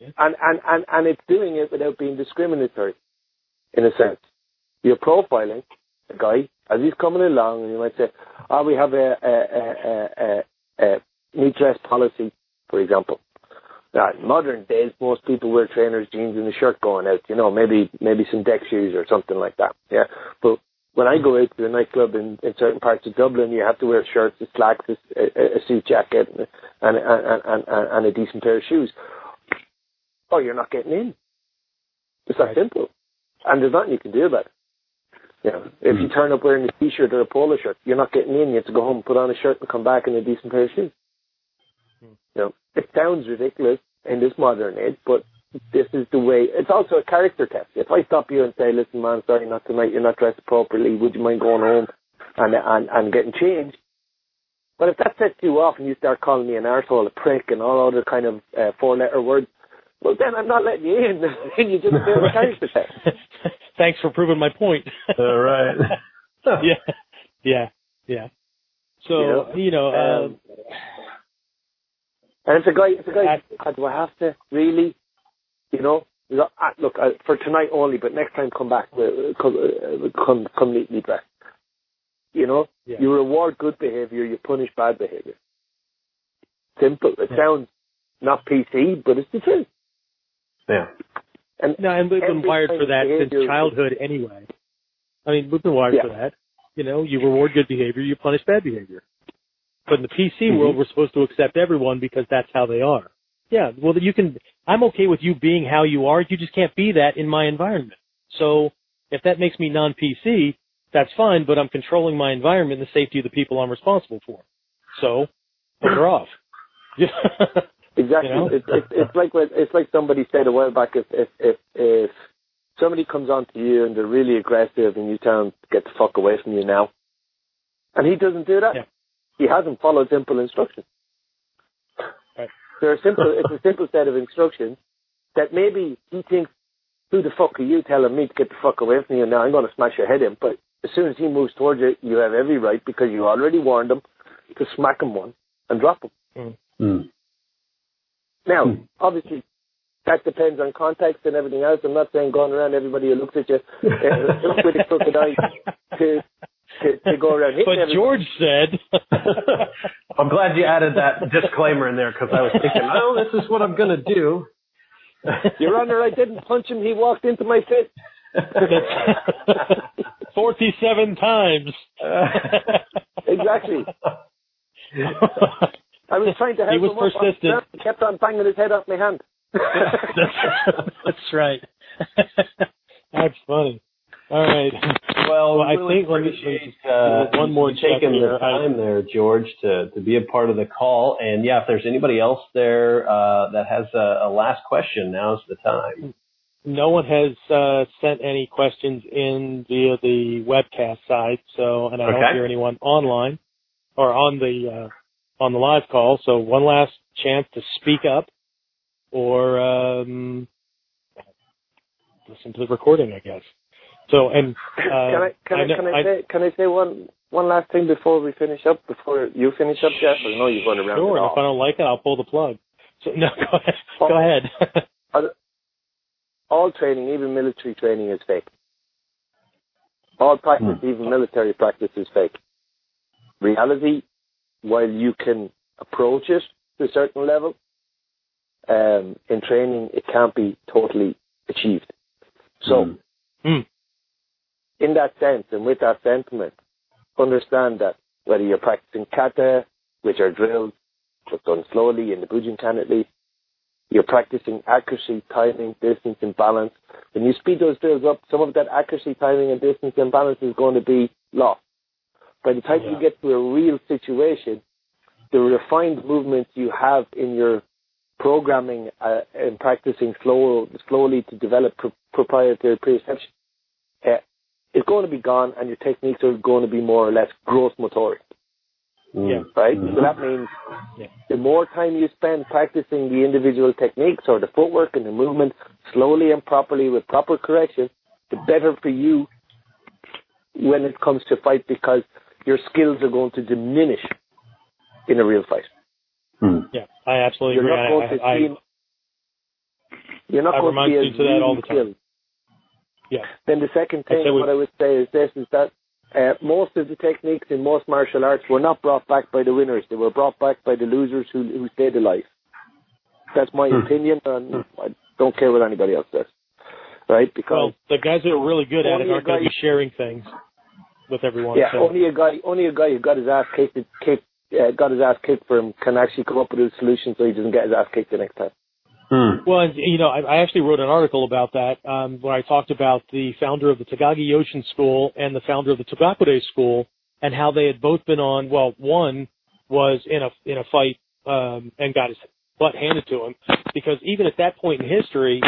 yeah. and and and and it's doing it without being discriminatory, in a sense. You're profiling a guy as he's coming along, and you might say, "Oh, we have a a a a, a, a neat dress policy, for example." Now, in modern days, most people wear trainers, jeans, and a shirt going out. You know, maybe maybe some deck shoes or something like that. Yeah, but when I go out to a nightclub in, in certain parts of Dublin, you have to wear shirts, a slacks, a, a, a suit jacket, and, and, and, and, and a decent pair of shoes. Oh, you're not getting in. It's that simple. And there's nothing you can do about it. You know, if you hmm. turn up wearing a t-shirt or a polo shirt, you're not getting in. You have to go home, put on a shirt, and come back in a decent pair of shoes. You know, it sounds ridiculous in this modern age, but this is the way. It's also a character test. If I stop you and say, "Listen, man, sorry, not tonight. You're not dressed properly. Would you mind going home and and and getting changed?" But if that sets you off and you start calling me an arsehole, a prick, and all other kind of uh, four-letter words, well, then I'm not letting you in. and you just failed a character test. Thanks for proving my point. All right. yeah, yeah, yeah. So you know, you know um, uh, and it's a guy, it's a guy. do I have to really? You know, look, look for tonight only, but next time come back, uh, come, come, come neatly dressed. You know, yeah. you reward good behavior, you punish bad behavior. Simple. It yeah. sounds not PC, but it's the truth. Yeah. And no, and we've been wired for that since childhood anyway. I mean, we've been wired yeah. for that. You know, you reward good behavior, you punish bad behavior. But in the PC mm-hmm. world, we're supposed to accept everyone because that's how they are. Yeah, well, you can. I'm okay with you being how you are. You just can't be that in my environment. So if that makes me non-PC, that's fine. But I'm controlling my environment and the safety of the people I'm responsible for. So, her off. exactly. You know? it's, it's, it's like what, it's like somebody said a while back. If if if, if somebody comes on to you and they're really aggressive and you tell them get the fuck away from you now, and he doesn't do that, yeah. He hasn't followed simple instructions. They're simple. it's a simple set of instructions that maybe he thinks, "Who the fuck are you telling me to get the fuck away from you?" Now I'm going to smash your head in. But as soon as he moves towards you, you have every right because you already warned him to smack him one and drop him. Mm. Mm. Now, mm. obviously, that depends on context and everything else. I'm not saying going around everybody who looks at you uh, with a crooked eye to to, to go around hitting But George said. I'm glad you added that disclaimer in there because I was thinking, oh, this is what I'm going to do. Your Honor, I didn't punch him. He walked into my fist. 47 times. exactly. I was trying to help he was him persistent. Up. He kept on banging his head off my hand. that's, that's right. That's funny. All right. Well, well really I think appreciate uh, one more taking the time there, George, to to be a part of the call. And yeah, if there's anybody else there uh, that has a, a, last question, now's the time. No one has uh, sent any questions in via the webcast side, so and I okay. don't hear anyone online or on the uh, on the live call. So one last chance to speak up or um, listen to the recording, I guess. So and uh, can I can I, I, can I, I say can I say one one last thing before we finish up before you finish up, Jeff? I know you've run around. Sure. If I don't like it, I'll pull the plug. So no, go ahead. All, go ahead. all training, even military training, is fake. All practice, hmm. even military practice, is fake. Reality, while you can approach it to a certain level, um, in training, it can't be totally achieved. So, hmm. Hmm in that sense and with that sentiment, understand that whether you're practicing kata, which are drills but done slowly in the Bujinkan at least, you're practicing accuracy, timing, distance, and balance. When you speed those drills up, some of that accuracy, timing, and distance and balance is going to be lost. By the time Yeah. you get to a real situation, the refined movements you have in your programming uh, and practicing slow, slowly to develop pro- proprietary perception uh, is going to be gone, and your techniques are going to be more or less gross motoric Yeah. right? Mhm. So that means Yeah. the more time you spend practicing the individual techniques or the footwork and the movement slowly and properly with proper correction, the better for you when it comes to fight because your skills are going to diminish in a real fight. Mm. Yeah, I absolutely You're agree. not I- to I, I, you're not I going to remind be you as to that all the time. skilled. Yeah, Then the second thing, what I would say is this: is that uh, most of the techniques in most martial arts were not brought back by the winners; they were brought back by the losers who who stayed alive. That's my Hmm. opinion, and I don't care what anybody else says, right? Because well, the guys that are really good at it aren't going to be sharing things with everyone. yeah, so. only a guy, only a guy who got his ass kicked, kicked uh, got his ass kicked for him can actually come up with a solution so he doesn't get his ass kicked the next time. Mm. Well, and, you know, I, I actually wrote an article about that um, where I talked about the founder of the Takagi Yoshin School and the founder of the Togakure School, and how they had both been on. Well, one was in a in a fight um, and got his butt handed to him because even at that point in history,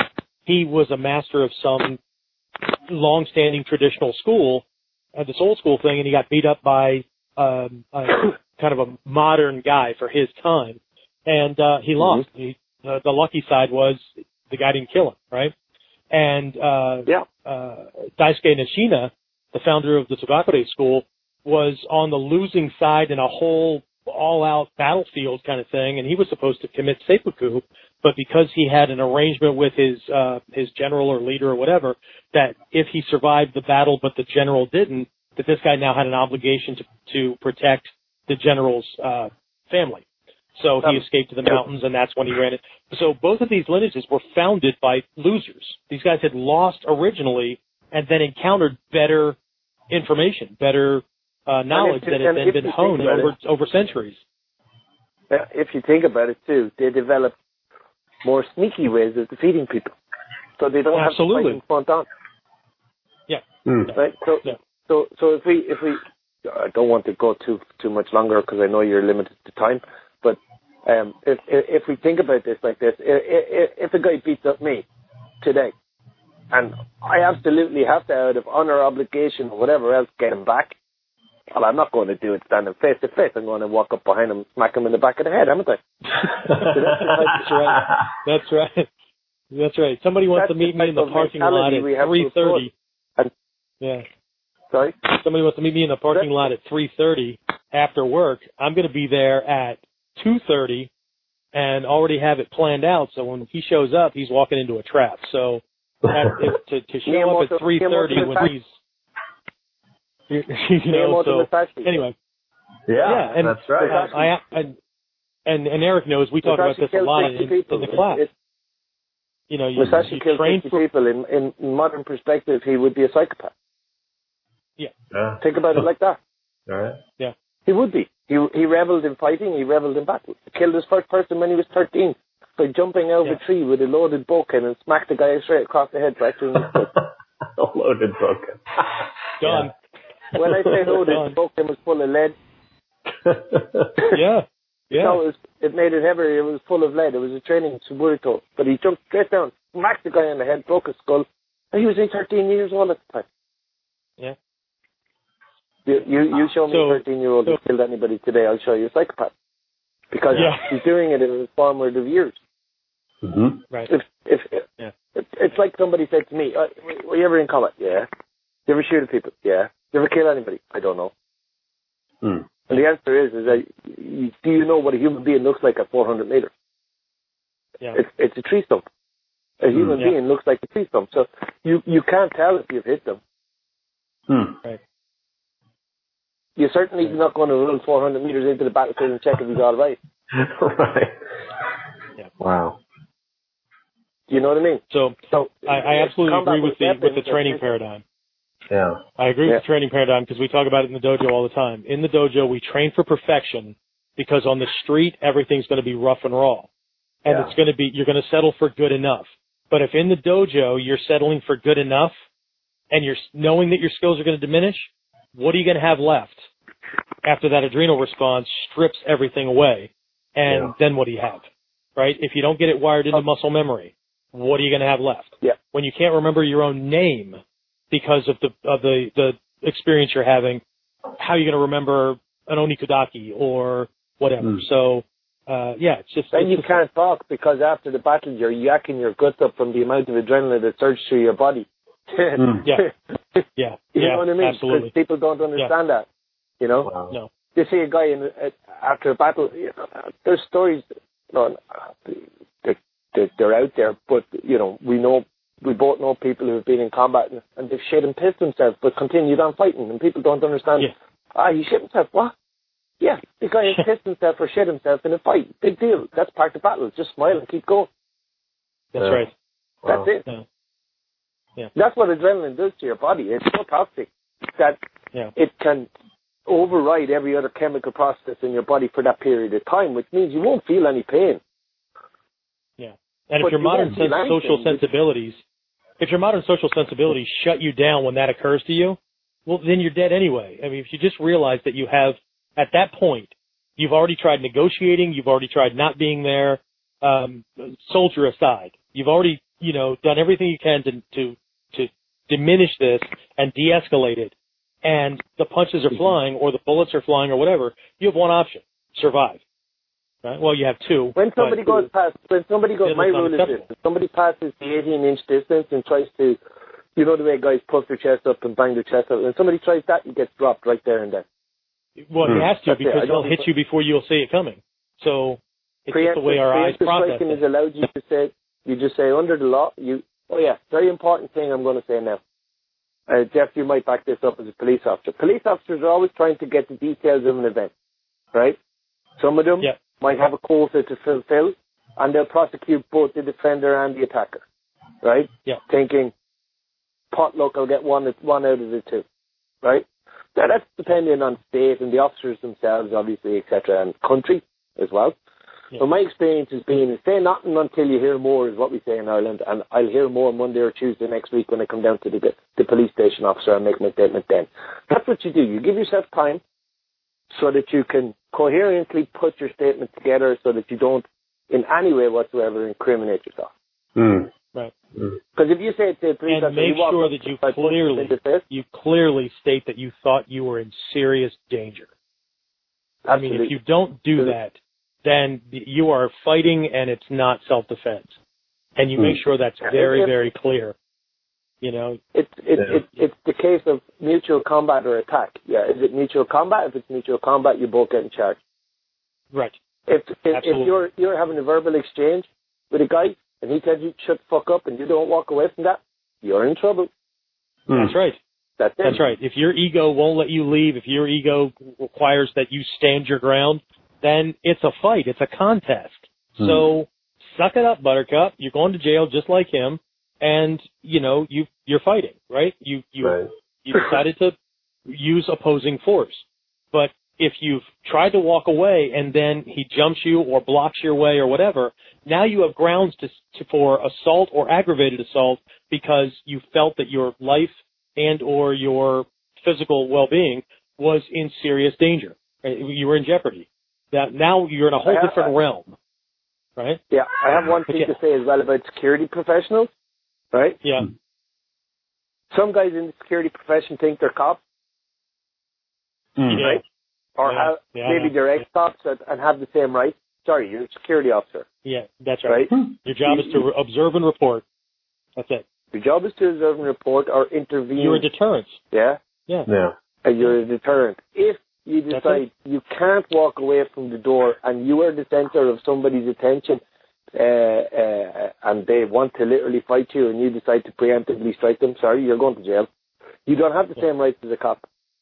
he was a master of some long-standing traditional school, uh, this old school thing, and he got beat up by um, a, kind of a modern guy for his time, and uh, he lost. He, uh, the lucky side was the guy didn't kill him, right? And uh, Yeah. uh, Daisuke Nishina, the founder of the Togakure school, was on the losing side in a whole all-out battlefield kind of thing, and he was supposed to commit seppuku, but because he had an arrangement with his uh, his general or leader or whatever, that if he survived the battle but the general didn't, that this guy now had an obligation to to protect the general's uh, family. So he escaped to the mountains, and that's when he ran it. So both of these lineages were founded by losers. These guys had lost originally, and then encountered better information, better uh, knowledge you- that had then been honed about over over centuries. If you think about it too, they developed more sneaky ways of defeating people, so they don't Absolutely. have to fight in front on. Mm. right? So, Yeah. so, so if we, if we, I don't want to go too too much longer because I know you're limited to time. Um, if if if we think about this like this, if, if a guy beats up me today, and I absolutely have to, out of honor, obligation, or whatever else, get him back. Well, I'm not going to do it standing face to face. I'm going to walk up behind him, smack him in the back of the head, haven't I? That's right. That's right. That's right. Somebody wants That's to meet me in the parking lot at we have to three thirty. Yeah. Sorry. Somebody wants to meet me in the parking That's- lot at three thirty after work. I'm going to be there at two thirty, and already have it planned out. So when he shows up, he's walking into a trap. So that, if, to to show up at three thirty Miyamoto when Musashi. he's you know, Miyamoto so Musashi. anyway, yeah, yeah, and that's right. uh, I, and and and Eric knows we talk about this a killed lot 60 in, people. in the class. It's- You know, you, Musashi you killed train 50 for people. In, in in modern perspective, he would be a psychopath. Yeah. yeah. Think about it like that. All right. He would be. He he reveled in fighting. He reveled in battle. He killed his first person when he was 13 by jumping out of Yeah. a tree with a loaded bokken and smacked the guy straight across the head, fracturing his foot. A loaded book. done. When I say loaded, Done. the bokken was full of lead. Yeah, yeah. No, it, was, it made it heavier. It was full of lead. It was a training Suburito. But he jumped straight down, smacked the guy on the head, broke his skull. And he was only 13 years old at the time. Yeah. You you, you show me So- a 13 year old who killed anybody today, I'll show you a psychopath. Because Yeah. he's doing it in his formative years. hmm Right. If if, if Yeah. it, it's like somebody said to me, uh, "Were you ever in combat?" Yeah. You ever shoot at people? Yeah. You ever kill anybody? I don't know. Mm. And the answer is, is that you, do you know what a human being looks like at 400 meters? Yeah. It's it's a tree stump. A human Yeah. being looks like a tree stump. So you you can't tell if you've hit them. Mm. You're certainly not going to run 400 meters into the battlefield and check if he's all right. right. Yeah. Wow. Do you know what I mean? So So I, I absolutely agree with the with the training paradigm. Yeah. I agree Yeah. with the training paradigm because we talk about it in the dojo all the time. In the dojo, we train for perfection because on the street, everything's going to be rough and raw. And Yeah. it's going to be, you're going to settle for good enough. But if in the dojo, you're settling for good enough and you're knowing that your skills are going to diminish, what are you going to have left after that adrenal response strips everything away? And Yeah. then what do you have? Right? If you don't get it wired into muscle memory, what are you going to have left? Yeah. When you can't remember your own name because of the of the the experience you're having, how are you going to remember an onikudaki or whatever? Mm. So, uh, yeah, it's just Then it's you just- can't talk because after the battle you're yakking your guts up from the amount of adrenaline that surges through your body. Mm. Yeah. Yeah, you yeah, know what I mean? absolutely. Because people don't understand that. You know, Wow. No. you see a guy in uh, after a battle. You know, there's stories. You know, they're, they're, they're out there, but you know, we know we both know people who have been in combat and, and they've shit and pissed themselves, but continued on fighting, and people don't understand. Yeah. Ah, he shit himself. What? Yeah, the guy has pissed himself or shit himself in a fight. Big deal. That's part of the battle. Just smile and keep going. That's Yeah. right. Wow. That's it. Yeah. Yeah. That's what adrenaline does to your body. It's so toxic that Yeah. it can override every other chemical process in your body for that period of time, which means you won't feel any pain. Yeah. And But if your you modern sense, social sensibilities, if your modern social sensibilities shut you down when that occurs to you, well, then you're dead anyway. I mean, if you just realize that you have, at that point, you've already tried negotiating, you've already tried not being there, um, soldier aside, you've already, you know, done everything you can to, to, to diminish this and de-escalate it, and the punches Mm-hmm. are flying or the bullets are flying or whatever, you have one option: survive. Right? Well, you have two. When but- somebody goes past, when somebody goes, my rule is this: if somebody passes the 18 inch distance and tries to, you know the way guys puff their chest up and bang their chest up, when somebody tries that, he gets dropped right there and then. Well, Hmm. he has to That's because don't he'll hit you before you'll see it coming. So it's just the way our eyes preemptive process striking is allowed you to say, you just say under the law, you, oh yeah, very important thing I'm going to say now. Uh, Jeff, you might back this up as a police officer. Police officers are always trying to get the details of an event, right? Some of them Yeah. might have a quota to fulfill, and they'll prosecute both the defender and the attacker, right? Yeah. Thinking, potluck, I'll get one, one out of the two, right? Now that's depending on state and the officers themselves, obviously, etc., and country as well. Yeah. But my experience has been is say nothing until you hear more is what we say in Ireland, and I'll hear more Monday or Tuesday next week when I come down to the the police station officer and make my statement then. That's what you do. You give yourself time so that you can coherently put your statement together so that you don't in any way whatsoever incriminate yourself. Mm. Right. Mm. Because if you say it to the police And officer, make you sure that you and punch them clearly- in the face, You clearly state that you thought you were in serious danger. I mean, if you don't do that, then you are fighting and it's not self-defense. And you make Hmm. sure that's very, very clear. You know, It's it, Yeah. it, it's the case of mutual combat or attack. Yeah, is it mutual combat? If it's mutual combat, you both get in charge. right. If if, if you're you're having a verbal exchange with a guy and he tells you to shut fuck up and you don't walk away from that, you're in trouble. Mm. That's right. That's it. That's right. If your ego won't let you leave, if your ego requires that you stand your ground, then it's a fight. It's a contest. Hmm. So suck it up, Buttercup. You're going to jail just like him, and you know you you're fighting, right? You you Right. you decided to use opposing force, but if you've tried to walk away and then he jumps you or blocks your way or whatever, now you have grounds to, to for assault or aggravated assault because you felt that your life and or your physical well-being was in serious danger. You were in jeopardy. That now you're in a whole have- different realm, right? Yeah, I have one thing Okay. to say as well about security professionals, right? Yeah, Some guys in the security profession think they're cops, Mm. Yeah. right? Or Yeah. have, Yeah, maybe they're ex-cops and, and have the same rights. Sorry, you're a security officer, yeah, that's right. right? Your job is to re- observe and report. That's it. Your job is to observe and report or intervene. You're a deterrent. yeah? Yeah. Yeah. and you're a deterrent. If you decide you can't walk away from the door and you are the center of somebody's attention uh, uh, and they want to literally fight you and you decide to preemptively strike them, sorry, you're going to jail. You don't have the Yeah. same rights as a cop.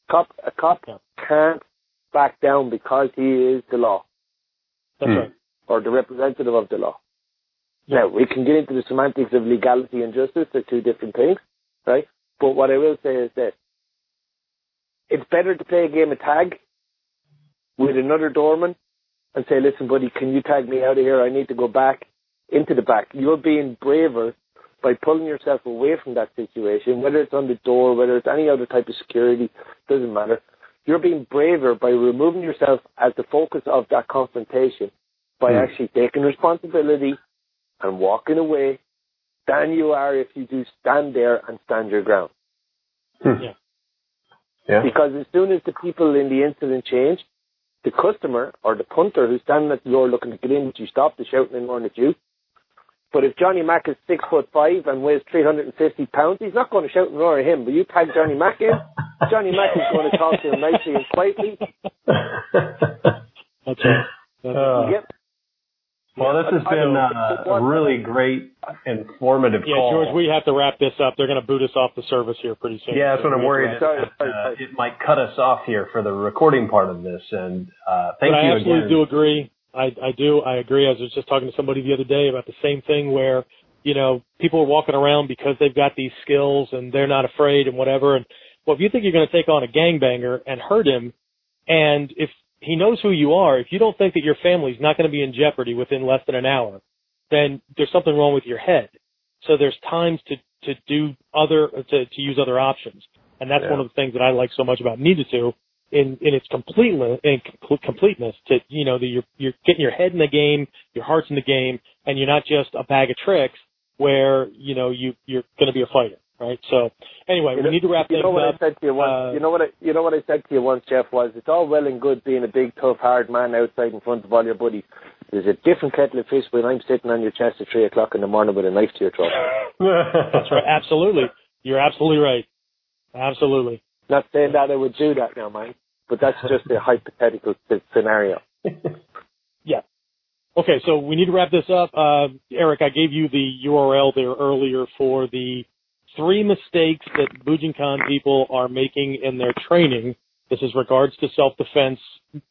Cop a cop Yeah. can't back down because he is the law That's Hmm. right. or the representative of the law. Yeah. Now we can get into the semantics of legality and justice, they're two different things, right? But what I will say is that it's better to play a game of tag with another doorman and say, listen, buddy, can you tag me out of here? I need to go back into the back. You're being braver by pulling yourself away from that situation, whether it's on the door, whether it's any other type of security, doesn't matter. You're being braver by removing yourself as the focus of that confrontation by mm. actually taking responsibility and walking away than you are if you do stand there and stand your ground. Hmm. Yeah. Yeah. Because as soon as the people in the incident change, the customer or the punter who's standing at the door looking to get in, you stop the shouting and roaring at you. But if Johnny Mack is six foot five and weighs 350 pounds, he's not going to shout and roar at him. But you tag Johnny Mack in, Johnny Mack is going to talk to him nicely and quietly. That's it. That's uh, yep. Well, this has been uh, a really great, informative yeah, call. George, we have to wrap this up. They're going to boot us off the service here pretty soon. Yeah, that's what I'm worried. Sorry, sorry, uh, it might cut us off here for the recording part of this. And uh, thank but you I absolutely again. do agree. I, I do. I agree. I was just talking to somebody the other day about the same thing where, you know, people are walking around because they've got these skills and they're not afraid and whatever. And well, if you think you're going to take on a gangbanger and hurt him, and if he knows who you are. If you don't think that your family's not going to be in jeopardy within less than an hour, then there's something wrong with your head. So there's times to to do other to to use other options, and that's yeah. one of the things that I like so much about Need to in in its completeness in completeness. To you know, that you're you're getting your head in the game, your heart's in the game, and you're not just a bag of tricks where you know you you're going to be a fighter right? So anyway, you we need to wrap you know what up. I said to you once. Uh, you know what I, you know what I said to you once, Jeff. Was it's all well and good being a big, tough, hard man outside in front of all your buddies. There's a different kettle of fish when I'm sitting on your chest at three o'clock in the morning with a knife to your throat. That's right. Absolutely, you're absolutely right. Absolutely. Not saying that I would do that now, man, but that's just a hypothetical scenario. yeah. Okay, so we need to wrap this up. Uh, Eric, I gave you the URL there earlier for the three mistakes that Bujinkan people are making in their training. This is regards to self-defense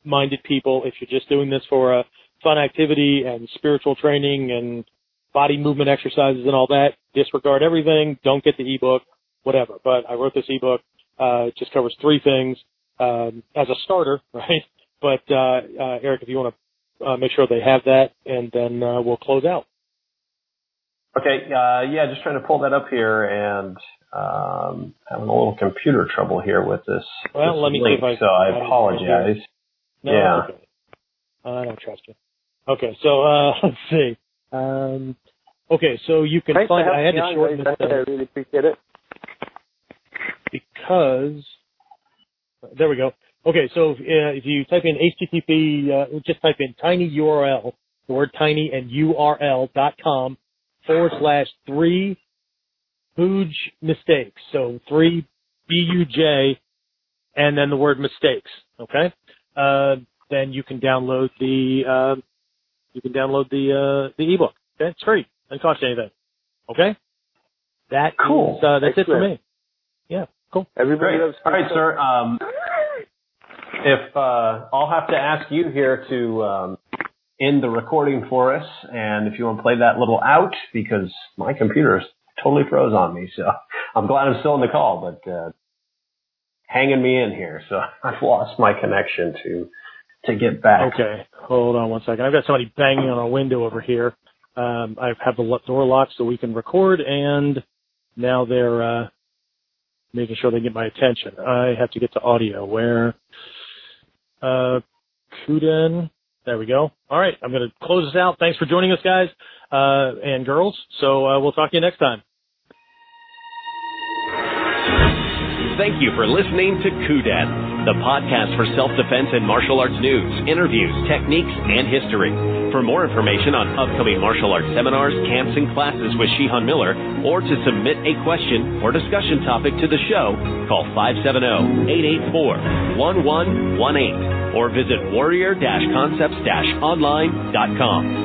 minded people. If you're just doing this for a fun activity and spiritual training and body movement exercises and all that, disregard everything. Don't get the ebook, whatever. But I wrote this ebook. Uh, it just covers three things um, as a starter, right? But uh, uh, Eric, if you want to uh, make sure they have that, and then uh, we'll close out. Okay, uh, yeah, just trying to pull that up here and um, having a little computer trouble here with this. Well, this let me link, see if I. So I apologize. No, yeah. Okay. I don't trust you. Okay, so uh, let's see. Um, okay, so you can Thanks find. I had to shorten this. I really appreciate it. Because there we go. Okay, so if, uh, if you type in HTTP, uh, just type in tiny URL, the word tiny and URL dot com forward slash three huge mistakes. So three B-U-J and then the word mistakes. Okay. Uh, then you can download the, uh, you can download the, uh, the ebook. Okay. It's free. Doesn't cost you anything. Okay. That cool. Is, uh, that's Excellent. it for me. Yeah. Cool. Everybody Great. loves All right, sir. Um, if uh, I'll have to ask you here to um, end the recording for us. And if you want to play that little out, because my computer is totally froze on me. So I'm glad I'm still in the call, but, uh, hanging me in here. So I've lost my connection to, to get back. Okay. Hold on one second. I've got somebody banging on a window over here. Um, I have the door locked so we can record and now they're, uh, making sure they get my attention. I have to get to audio where, uh, Kuden, there we go. All right. I'm going to close this out. Thanks for joining us, guys uh, and girls. So uh, we'll talk to you next time. Thank you for listening to Kuden, the podcast for self-defense and martial arts news, interviews, techniques, and history. For more information on upcoming martial arts seminars, camps, and classes with Shihan Miller, or to submit a question or discussion topic to the show, call 570-884-1118 or visit warrior-concepts-online.com.